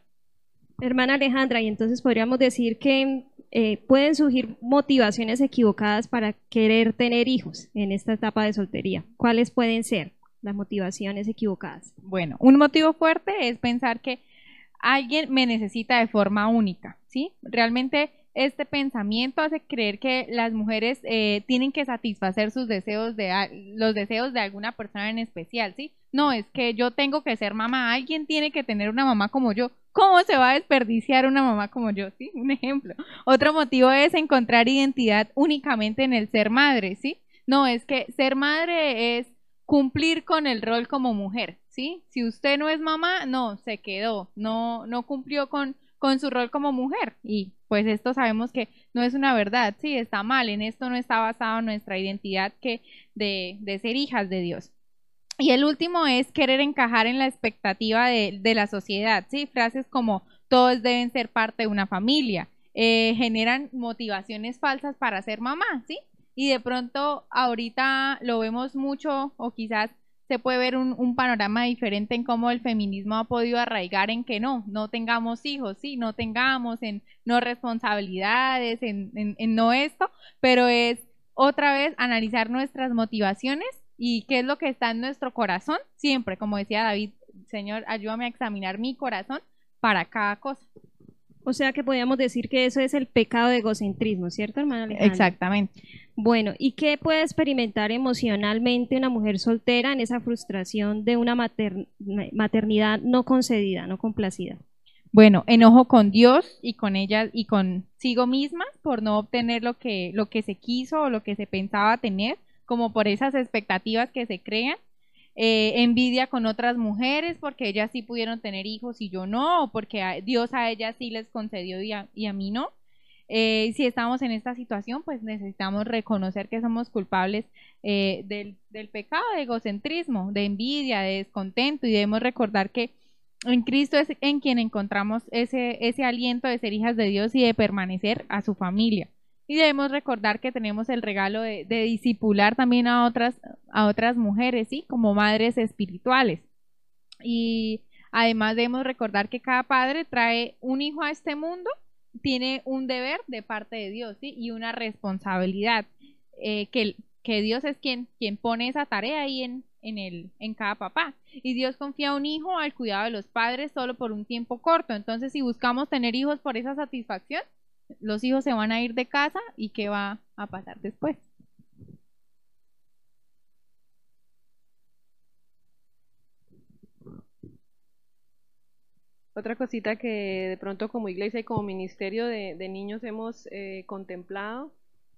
Hermana Alejandra, y entonces podríamos decir que eh, pueden surgir motivaciones equivocadas para querer tener hijos en esta etapa de soltería. ¿Cuáles pueden ser las motivaciones equivocadas? Bueno, un motivo fuerte es pensar que alguien me necesita de forma única, ¿sí? Realmente este pensamiento hace creer que las mujeres eh, tienen que satisfacer sus deseos de los deseos de alguna persona en especial, ¿sí? No, es que yo tengo que ser mamá, alguien tiene que tener una mamá como yo. ¿Cómo se va a desperdiciar una mamá como yo? ¿Sí? Un ejemplo. Otro motivo es encontrar identidad únicamente en el ser madre, ¿sí? No, es que ser madre es cumplir con el rol como mujer, ¿sí? Si usted no es mamá, no, se quedó, no, no cumplió con, con su rol como mujer. Y pues esto sabemos que no es una verdad, sí, está mal, en esto no está basado nuestra identidad que de, de ser hijas de Dios. Y el último es querer encajar en la expectativa de, de la sociedad, ¿sí? Frases como todos deben ser parte de una familia, eh, generan motivaciones falsas para ser mamá, ¿sí? Y de pronto ahorita lo vemos mucho o quizás se puede ver un, panorama diferente en cómo el feminismo ha podido arraigar en que no, no tengamos hijos, sí, no tengamos, en no responsabilidades, en, en, en no esto, pero es otra vez analizar nuestras motivaciones y qué es lo que está en nuestro corazón, siempre, como decía David, Señor, ayúdame a examinar mi corazón para cada cosa. O sea que podríamos decir que eso es el pecado de egocentrismo, ¿cierto, hermana Alejandra? Exactamente. Bueno, ¿y qué puede experimentar emocionalmente una mujer soltera en esa frustración de una mater maternidad no concedida, no complacida? Bueno, enojo con Dios y con ella y consigo misma por no obtener lo que, lo que se quiso o lo que se pensaba tener, como por esas expectativas que se crean eh, envidia con otras mujeres porque ellas sí pudieron tener hijos y yo no, porque Dios a ellas sí les concedió y a, y a mí no. Eh, si estamos en esta situación, pues necesitamos reconocer que somos culpables eh, del, del pecado de egocentrismo, de envidia, de descontento y debemos recordar que en Cristo es en quien encontramos ese, ese aliento de ser hijas de Dios y de permanecer a su familia. Y debemos recordar que tenemos el regalo de, de disipular también a otras, a otras mujeres, ¿sí? Como madres espirituales. Y además debemos recordar que cada padre trae un hijo a este mundo, tiene un deber de parte de Dios, ¿sí? Y una responsabilidad, eh, que, que Dios es quien, quien pone esa tarea ahí en, en, el, en cada papá. Y Dios confía a un hijo al cuidado de los padres solo por un tiempo corto. Entonces, si buscamos tener hijos por esa satisfacción, los hijos se van a ir de casa y qué va a pasar después. Otra cosita que de pronto como iglesia y como ministerio de, niños hemos eh, contemplado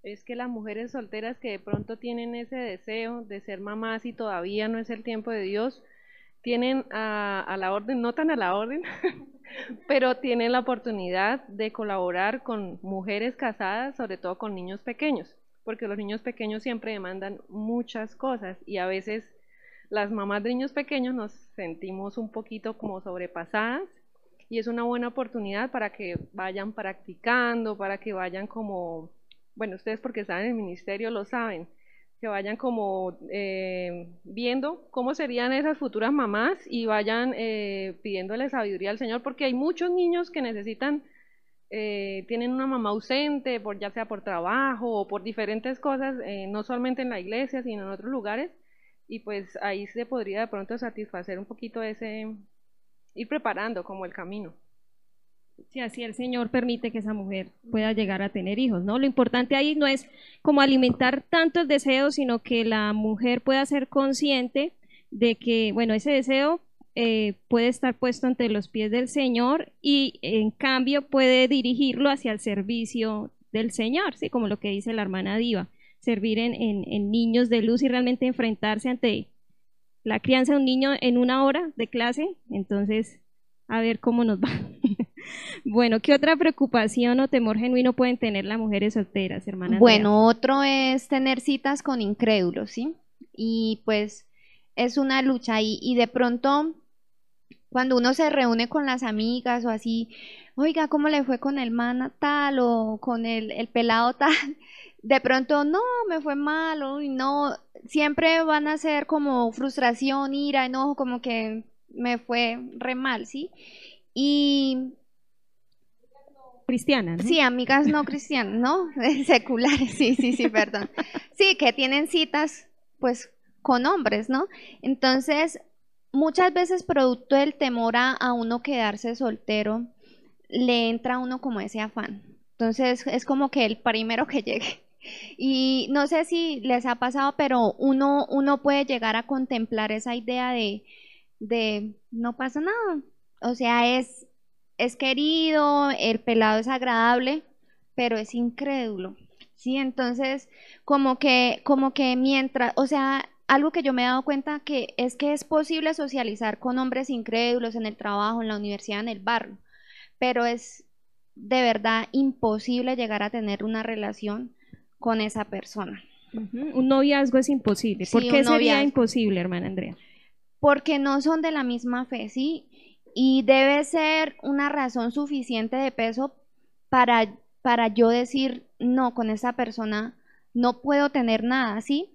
es que las mujeres solteras que de pronto tienen ese deseo de ser mamás y todavía no es el tiempo de Dios, tienen a, a la orden, no tan a la orden, pero tienen la oportunidad de colaborar con mujeres casadas, sobre todo con niños pequeños, porque los niños pequeños siempre demandan muchas cosas y a veces las mamás de niños pequeños nos sentimos un poquito como sobrepasadas y es una buena oportunidad para que vayan practicando, para que vayan como, bueno, ustedes porque están en el ministerio lo saben, que vayan como eh, viendo cómo serían esas futuras mamás y vayan eh, pidiéndole sabiduría al Señor, porque hay muchos niños que necesitan, eh, tienen una mamá ausente, por, ya sea por trabajo o por diferentes cosas, eh, no solamente en la iglesia, sino en otros lugares, y pues ahí se podría de pronto satisfacer un poquito ese, ir preparando como el camino. Si así el Señor permite que esa mujer pueda llegar a tener hijos, ¿no? Lo importante ahí no es como alimentar tanto el deseo, sino que la mujer pueda ser consciente de que, bueno, ese deseo eh, puede estar puesto ante los pies del Señor y en cambio puede dirigirlo hacia el servicio del Señor, ¿sí? Como lo que dice la hermana Diva, servir en, en, en niños de luz y realmente enfrentarse ante la crianza de un niño en una hora de clase, entonces a ver cómo nos va. Bueno, ¿qué otra preocupación o temor genuino pueden tener las mujeres solteras, hermana? Bueno, otro es tener citas con incrédulos, ¿sí? Y pues es una lucha y, de pronto cuando uno se reúne con las amigas o así, oiga, ¿cómo le fue con el man tal o con el, el pelado tal? De pronto, no, me fue mal, o no, siempre van a ser como frustración, ira, enojo, como que me fue re mal, ¿sí? Y cristianas. Sí, amigas no cristianas, ¿no? Seculares, sí, sí, sí, perdón. Sí, que tienen citas, pues, con hombres, ¿no? Entonces, muchas veces producto del temor a, a uno quedarse soltero, le entra a uno como ese afán. Entonces, es como que el primero que llegue. Y no sé si les ha pasado, pero uno, uno puede llegar a contemplar esa idea de, de no pasa nada. O sea, es, es querido, el pelado es agradable, pero es incrédulo. Sí, entonces, como que, como que mientras, o sea, algo que yo me he dado cuenta que es que es posible socializar con hombres incrédulos en el trabajo, en la universidad, en el barrio, pero es de verdad imposible llegar a tener una relación con esa persona. Un noviazgo es imposible. ¿Por Sí, qué sería noviazgo. imposible, hermana Andrea? Porque no son de la misma fe, ¿sí? Y debe ser una razón suficiente de peso para, para yo decir, no, con esa persona no puedo tener nada, ¿sí?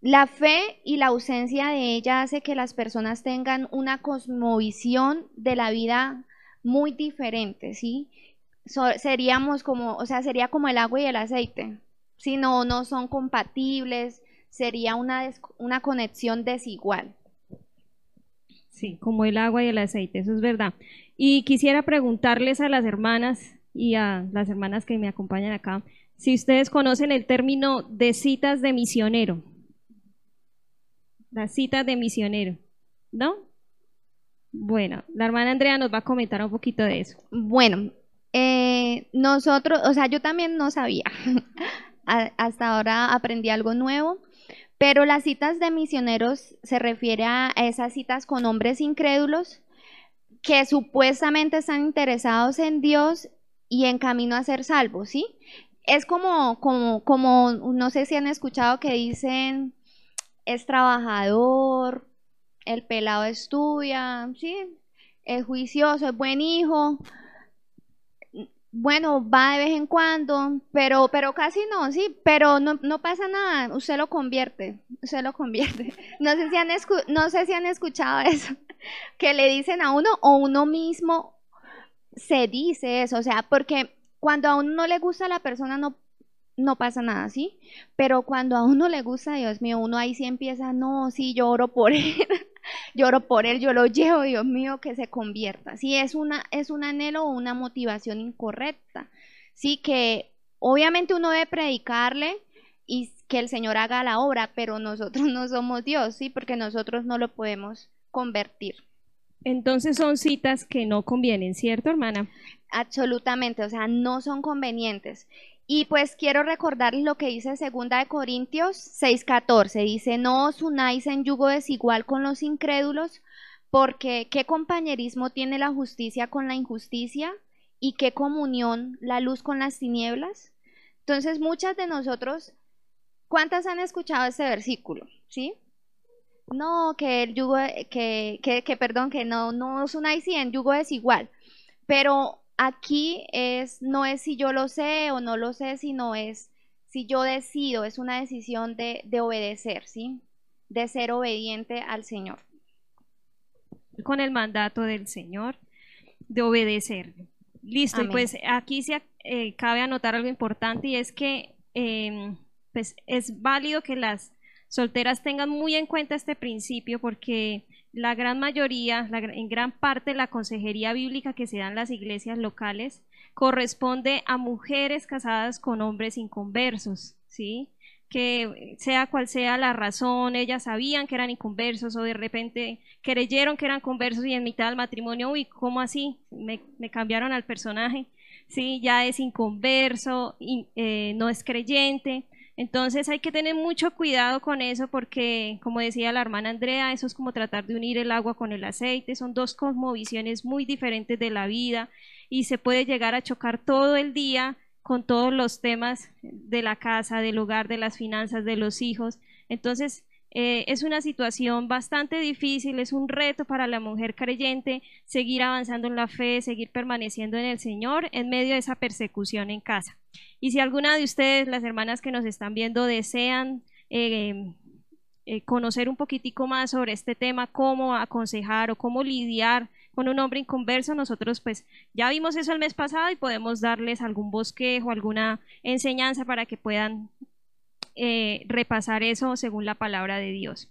La fe y la ausencia de ella hace que las personas tengan una cosmovisión de la vida muy diferente, ¿sí? Seríamos como, o sea, sería como el agua y el aceite. Si no, no son compatibles, sería una, una conexión desigual. Sí, como el agua y el aceite, eso es verdad. Y quisiera preguntarles a las hermanas y a las hermanas que me acompañan acá, si ustedes conocen el término de citas de misionero. Las citas de misionero, ¿no? Bueno, la hermana Andrea nos va a comentar un poquito de eso. Bueno, eh, nosotros, o sea, yo también no sabía. Hasta ahora aprendí algo nuevo. Pero las citas de misioneros se refiere a esas citas con hombres incrédulos que supuestamente están interesados en Dios y en camino a ser salvos, ¿sí? Es como, como, como, no sé si han escuchado que dicen, es trabajador, el pelado estudia, ¿sí? Es juicioso, es buen hijo, bueno, va de vez en cuando, pero, pero casi no, sí, pero no, no pasa nada, usted lo convierte, usted lo convierte. No sé si han, escu- no sé si han escuchado eso, que le dicen a uno o uno mismo se dice eso, o sea, porque cuando a uno no le gusta la persona no, no pasa nada, ¿sí? Pero cuando a uno le gusta, Dios mío, uno ahí sí empieza, no, sí, yo oro por él, lloro por él, yo lo llevo, Dios mío, que se convierta. Sí, es una, es un anhelo o una motivación incorrecta. Sí, que obviamente uno debe predicarle y que el Señor haga la obra, pero nosotros no somos Dios, sí, porque nosotros no lo podemos convertir. Entonces son citas que no convienen, ¿cierto, hermana? Absolutamente, o sea, no son convenientes. Y pues quiero recordarles lo que dice segunda de Corintios 6:14, dice, "No os unáis en yugo desigual con los incrédulos, porque qué compañerismo tiene la justicia con la injusticia y qué comunión la luz con las tinieblas." Entonces, muchas de nosotros ¿cuántas han escuchado este versículo? ¿Sí? No, que el yugo, que, que, que perdón, que no, no os unáis en yugo desigual. Pero aquí es, no es si yo lo sé o no lo sé, sino es si yo decido, es una decisión de, de obedecer, ¿sí? De ser obediente al Señor. Con el mandato del Señor de obedecer. Listo, y pues aquí se, eh, cabe anotar algo importante y es que eh, pues es válido que las solteras tengan muy en cuenta este principio porque la gran mayoría, en gran parte la consejería bíblica que se da en las iglesias locales corresponde a mujeres casadas con hombres inconversos, ¿sí? Que sea cual sea la razón, ellas sabían que eran inconversos o de repente creyeron que eran conversos y en mitad del matrimonio, uy, ¿cómo así? Me, me cambiaron al personaje, ¿sí? Ya es inconverso, in- eh, no es creyente. Entonces hay que tener mucho cuidado con eso porque, como decía la hermana Andrea, eso es como tratar de unir el agua con el aceite, son dos cosmovisiones muy diferentes de la vida y se puede llegar a chocar todo el día con todos los temas de la casa, del hogar, de las finanzas, de los hijos. Entonces, eh, es una situación bastante difícil, es un reto para la mujer creyente seguir avanzando en la fe, seguir permaneciendo en el Señor en medio de esa persecución en casa. Y si alguna de ustedes, las hermanas que nos están viendo, desean eh, eh, conocer un poquitico más sobre este tema, cómo aconsejar o cómo lidiar con un hombre inconverso, nosotros pues ya vimos eso el mes pasado y podemos darles algún bosquejo, alguna enseñanza para que puedan eh, repasar eso según la palabra de Dios.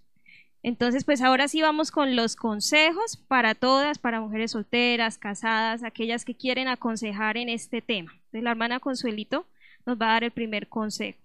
Entonces, pues ahora sí vamos con los consejos para todas, para mujeres solteras, casadas, aquellas que quieren aconsejar en este tema. Entonces, la hermana Consuelito nos va a dar el primer consejo.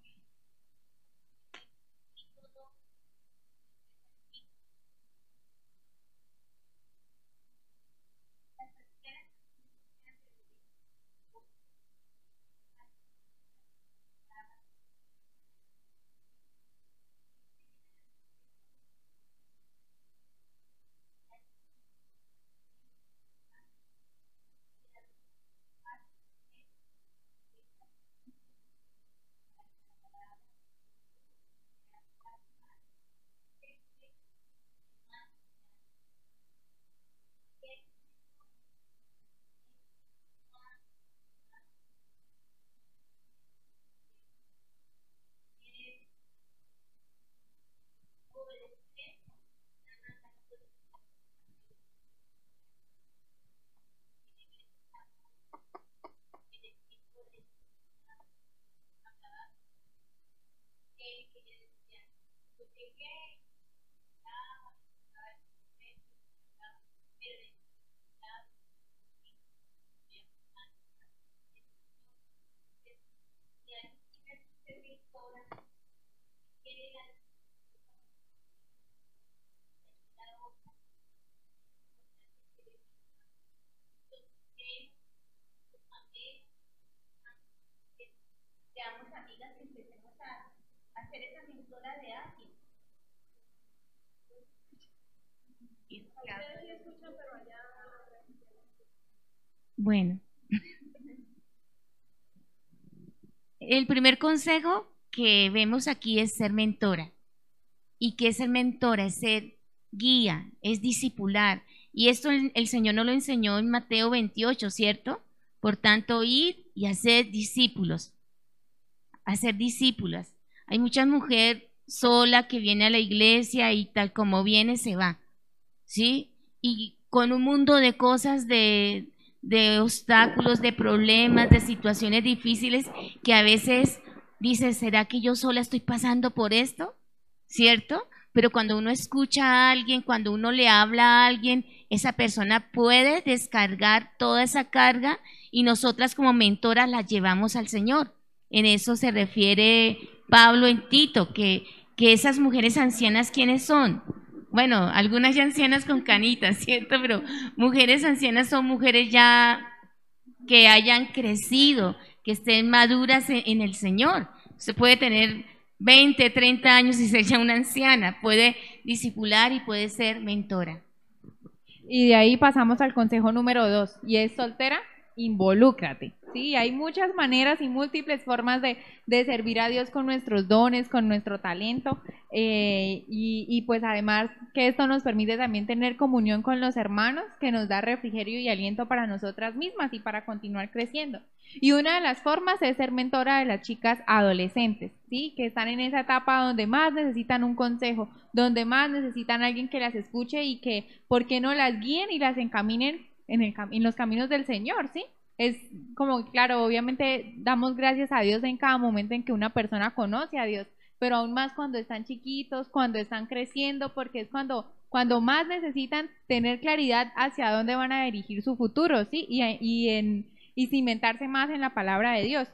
Bueno. El primer consejo que vemos aquí es ser mentora. ¿Y qué es ser mentora? Es ser guía, es discipular. Y esto el, Señor nos lo enseñó en Mateo 28, ¿cierto? Por tanto, ir y hacer discípulos. Hacer discípulas. Hay mucha mujer sola que viene a la iglesia y tal como viene se va. ¿Sí? Y con un mundo de cosas, de, de obstáculos, de problemas, de situaciones difíciles que a veces dice, ¿será que yo sola estoy pasando por esto? ¿Cierto? Pero cuando uno escucha a alguien, cuando uno le habla a alguien, esa persona puede descargar toda esa carga y nosotras como mentoras la llevamos al Señor. En eso se refiere Pablo en Tito, que, que esas mujeres ancianas, ¿quiénes son? Bueno, algunas ya ancianas con canitas, ¿cierto? Pero mujeres ancianas son mujeres ya que hayan crecido, que estén maduras en, en el Señor. Se puede tener 20, 30 años y ser ya una anciana, puede disipular y puede ser mentora. Y de ahí pasamos al consejo número dos, y es soltera, involúcrate. Sí, hay muchas maneras y múltiples formas de, de servir a Dios con nuestros dones, con nuestro talento, eh, y, y pues además que esto nos permite también tener comunión con los hermanos, que nos da refrigerio y aliento para nosotras mismas y para continuar creciendo. Y una de las formas es ser mentora de las chicas adolescentes, ¿sí? Que están en esa etapa donde más necesitan un consejo, donde más necesitan alguien que las escuche y que, ¿por qué no las guíen y las encaminen en, el, en los caminos del Señor, ¿sí? Es como, claro, obviamente damos gracias a Dios en cada momento en que una persona conoce a Dios, pero aún más cuando están chiquitos, cuando están creciendo, porque es cuando, cuando más necesitan tener claridad hacia dónde van a dirigir su futuro, ¿sí? Y, y en y cimentarse más en la palabra de Dios.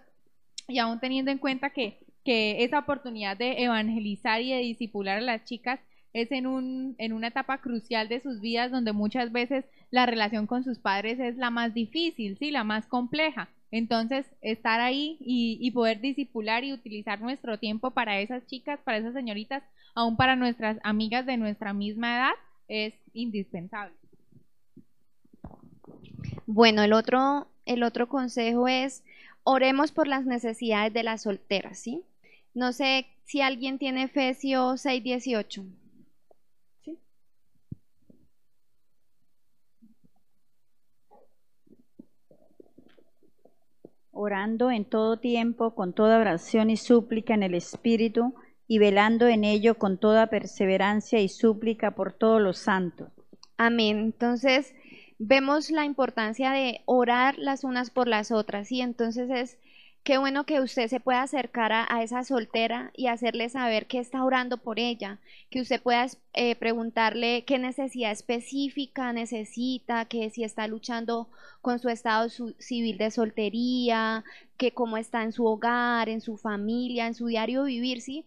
Y aún teniendo en cuenta que, que esa oportunidad de evangelizar y de disipular a las chicas es en, un, en una etapa crucial de sus vidas donde muchas veces la relación con sus padres es la más difícil, ¿sí? la más compleja. Entonces, estar ahí y, poder disipular y utilizar nuestro tiempo para esas chicas, para esas señoritas, aún para nuestras amigas de nuestra misma edad, es indispensable. Bueno, el otro, el otro consejo es oremos por las necesidades de las solteras, ¿sí? No sé si alguien tiene Efesios 6:18. Orando en todo tiempo, con toda oración y súplica en el Espíritu, y velando en ello con toda perseverancia y súplica por todos los santos. Amén. Entonces, vemos la importancia de orar las unas por las otras, y entonces es qué bueno que usted se pueda acercar a, a, esa soltera y hacerle saber que está orando por ella, que usted pueda eh, preguntarle qué necesidad específica necesita, que si está luchando con su estado civil de soltería, que cómo está en su hogar, en su familia, en su diario vivir, ¿sí?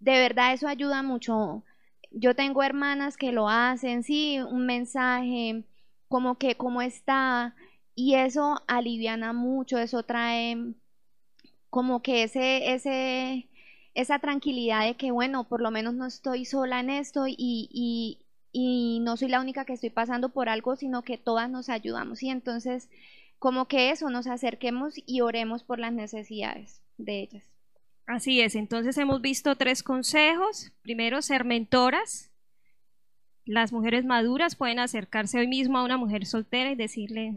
De verdad eso ayuda mucho. Yo tengo hermanas que lo hacen, sí, un mensaje, como que cómo está, y eso aliviana mucho, eso trae como que ese, ese, esa tranquilidad de que, bueno, por lo menos no estoy sola en esto y, y, y no soy la única que estoy pasando por algo, sino que todas nos ayudamos. Y entonces, como que eso, nos acerquemos y oremos por las necesidades de ellas. Así es, entonces hemos visto tres consejos. Primero, ser mentoras. Las mujeres maduras pueden acercarse hoy mismo a una mujer soltera y decirle,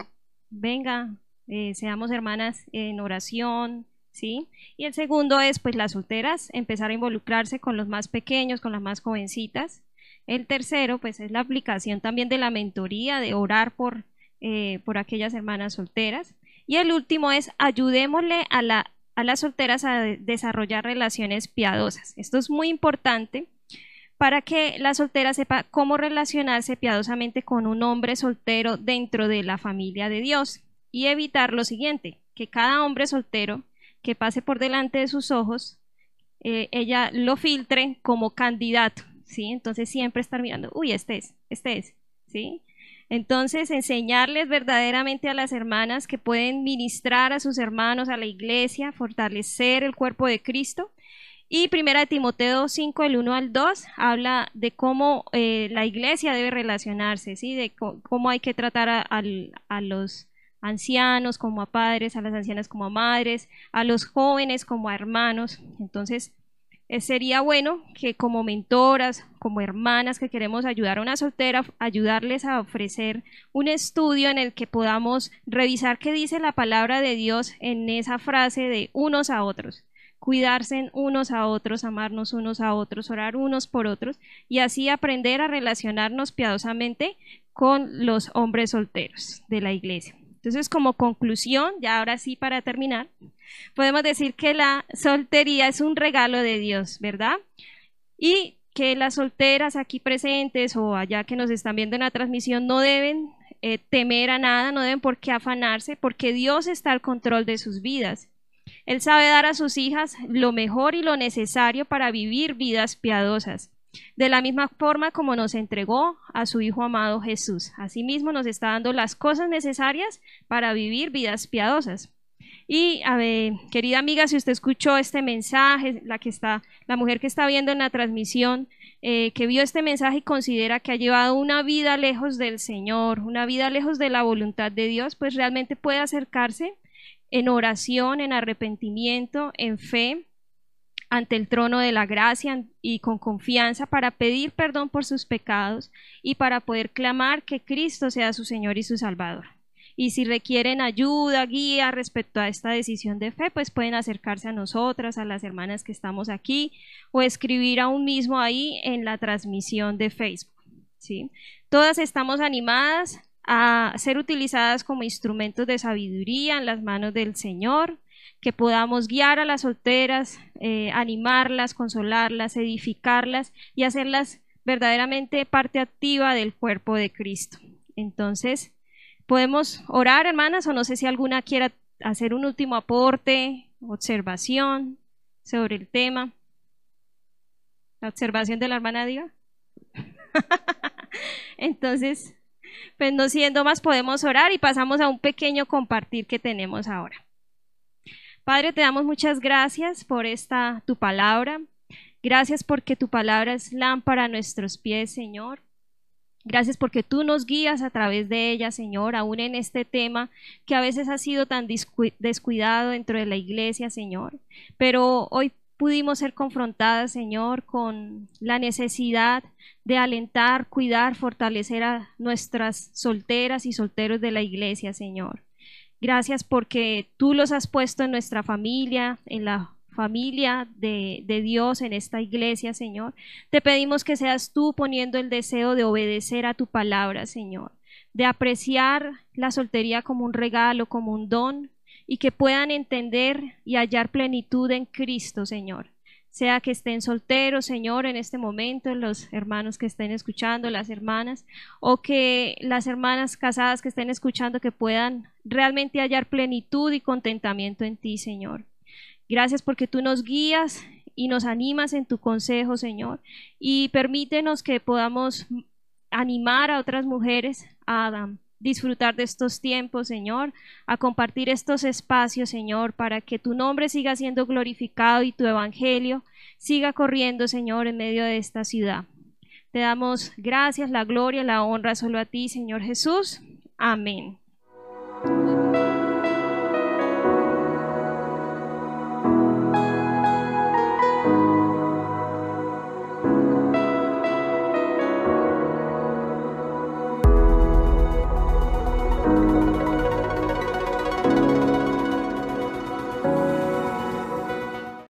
venga, eh, seamos hermanas en oración, ¿sí? Y el segundo es, pues, las solteras, empezar a involucrarse con los más pequeños, con las más jovencitas. El tercero, pues, es la aplicación también de la mentoría, de orar por, eh, por aquellas hermanas solteras. Y el último es, ayudémosle a, la, a las solteras a desarrollar relaciones piadosas. Esto es muy importante para que la soltera sepa cómo relacionarse piadosamente con un hombre soltero dentro de la familia de Dios y evitar lo siguiente, que cada hombre soltero que pase por delante de sus ojos, eh, ella lo filtre como candidato, ¿sí? Entonces siempre estar mirando, uy, este es, este es, ¿sí? Entonces, enseñarles verdaderamente a las hermanas que pueden ministrar a sus hermanos, a la iglesia, fortalecer el cuerpo de Cristo Y primera de Timoteo 5, el 1 al 2, habla de cómo eh, la iglesia debe relacionarse, ¿sí? de cómo hay que tratar a, a, los ancianos como a padres, a las ancianas como a madres, a los jóvenes como a hermanos. Entonces, eh, sería bueno que como mentoras, como hermanas que queremos ayudar a una soltera, ayudarles a ofrecer un estudio en el que podamos revisar qué dice la palabra de Dios en esa frase de unos a otros cuidarse unos a otros, amarnos unos a otros, orar unos por otros y así aprender a relacionarnos piadosamente con los hombres solteros de la iglesia. Entonces, como conclusión, ya ahora sí para terminar, podemos decir que la soltería es un regalo de Dios, ¿verdad? Y que las solteras aquí presentes o allá que nos están viendo en la transmisión no deben eh, temer a nada, no deben por qué afanarse, porque Dios está al control de sus vidas. Él sabe dar a sus hijas lo mejor y lo necesario para vivir vidas piadosas. De la misma forma como nos entregó a su Hijo amado Jesús. Asimismo nos está dando las cosas necesarias para vivir vidas piadosas. Y a ver, querida amiga, si usted escuchó este mensaje, la que está, la mujer que está viendo en la transmisión, eh, que vio este mensaje y considera que ha llevado una vida lejos del Señor, una vida lejos de la voluntad de Dios, pues realmente puede acercarse en oración, en arrepentimiento, en fe, ante el trono de la gracia y con confianza para pedir perdón por sus pecados y para poder clamar que Cristo sea su Señor y su Salvador. Y si requieren ayuda, guía respecto a esta decisión de fe, pues pueden acercarse a nosotras, a las hermanas que estamos aquí, o escribir aún mismo ahí en la transmisión de Facebook. ¿sí? Todas estamos animadas a ser utilizadas como instrumentos de sabiduría en las manos del Señor, que podamos guiar a las solteras, eh, animarlas, consolarlas, edificarlas y hacerlas verdaderamente parte activa del cuerpo de Cristo. Entonces, podemos orar, hermanas, o no sé si alguna quiera hacer un último aporte, observación sobre el tema. La observación de la hermana diga. Entonces, pues no siendo más, podemos orar y pasamos a un pequeño compartir que tenemos ahora. Padre, te damos muchas gracias por esta tu palabra. Gracias porque tu palabra es lámpara a nuestros pies, Señor. Gracias porque tú nos guías a través de ella, Señor, aún en este tema que a veces ha sido tan descuidado dentro de la iglesia, Señor. Pero hoy pudimos ser confrontadas, Señor, con la necesidad de alentar, cuidar, fortalecer a nuestras solteras y solteros de la iglesia, Señor. Gracias porque tú los has puesto en nuestra familia, en la familia de, de, Dios, en esta iglesia, Señor. Te pedimos que seas tú poniendo el deseo de obedecer a tu palabra, Señor, de apreciar la soltería como un regalo, como un don, y que puedan entender y hallar plenitud en Cristo, Señor. Sea que estén solteros, Señor, en este momento, los hermanos que estén escuchando, las hermanas, o que las hermanas casadas que estén escuchando, que puedan realmente hallar plenitud y contentamiento en ti, Señor. Gracias porque tú nos guías y nos animas en tu consejo, Señor, y permítenos que podamos animar a otras mujeres a disfrutar de estos tiempos, Señor, a compartir estos espacios, Señor, para que tu nombre siga siendo glorificado y tu evangelio siga corriendo, Señor, en medio de esta ciudad. Te damos gracias, la gloria, la honra solo a ti, Señor Jesús. Amén.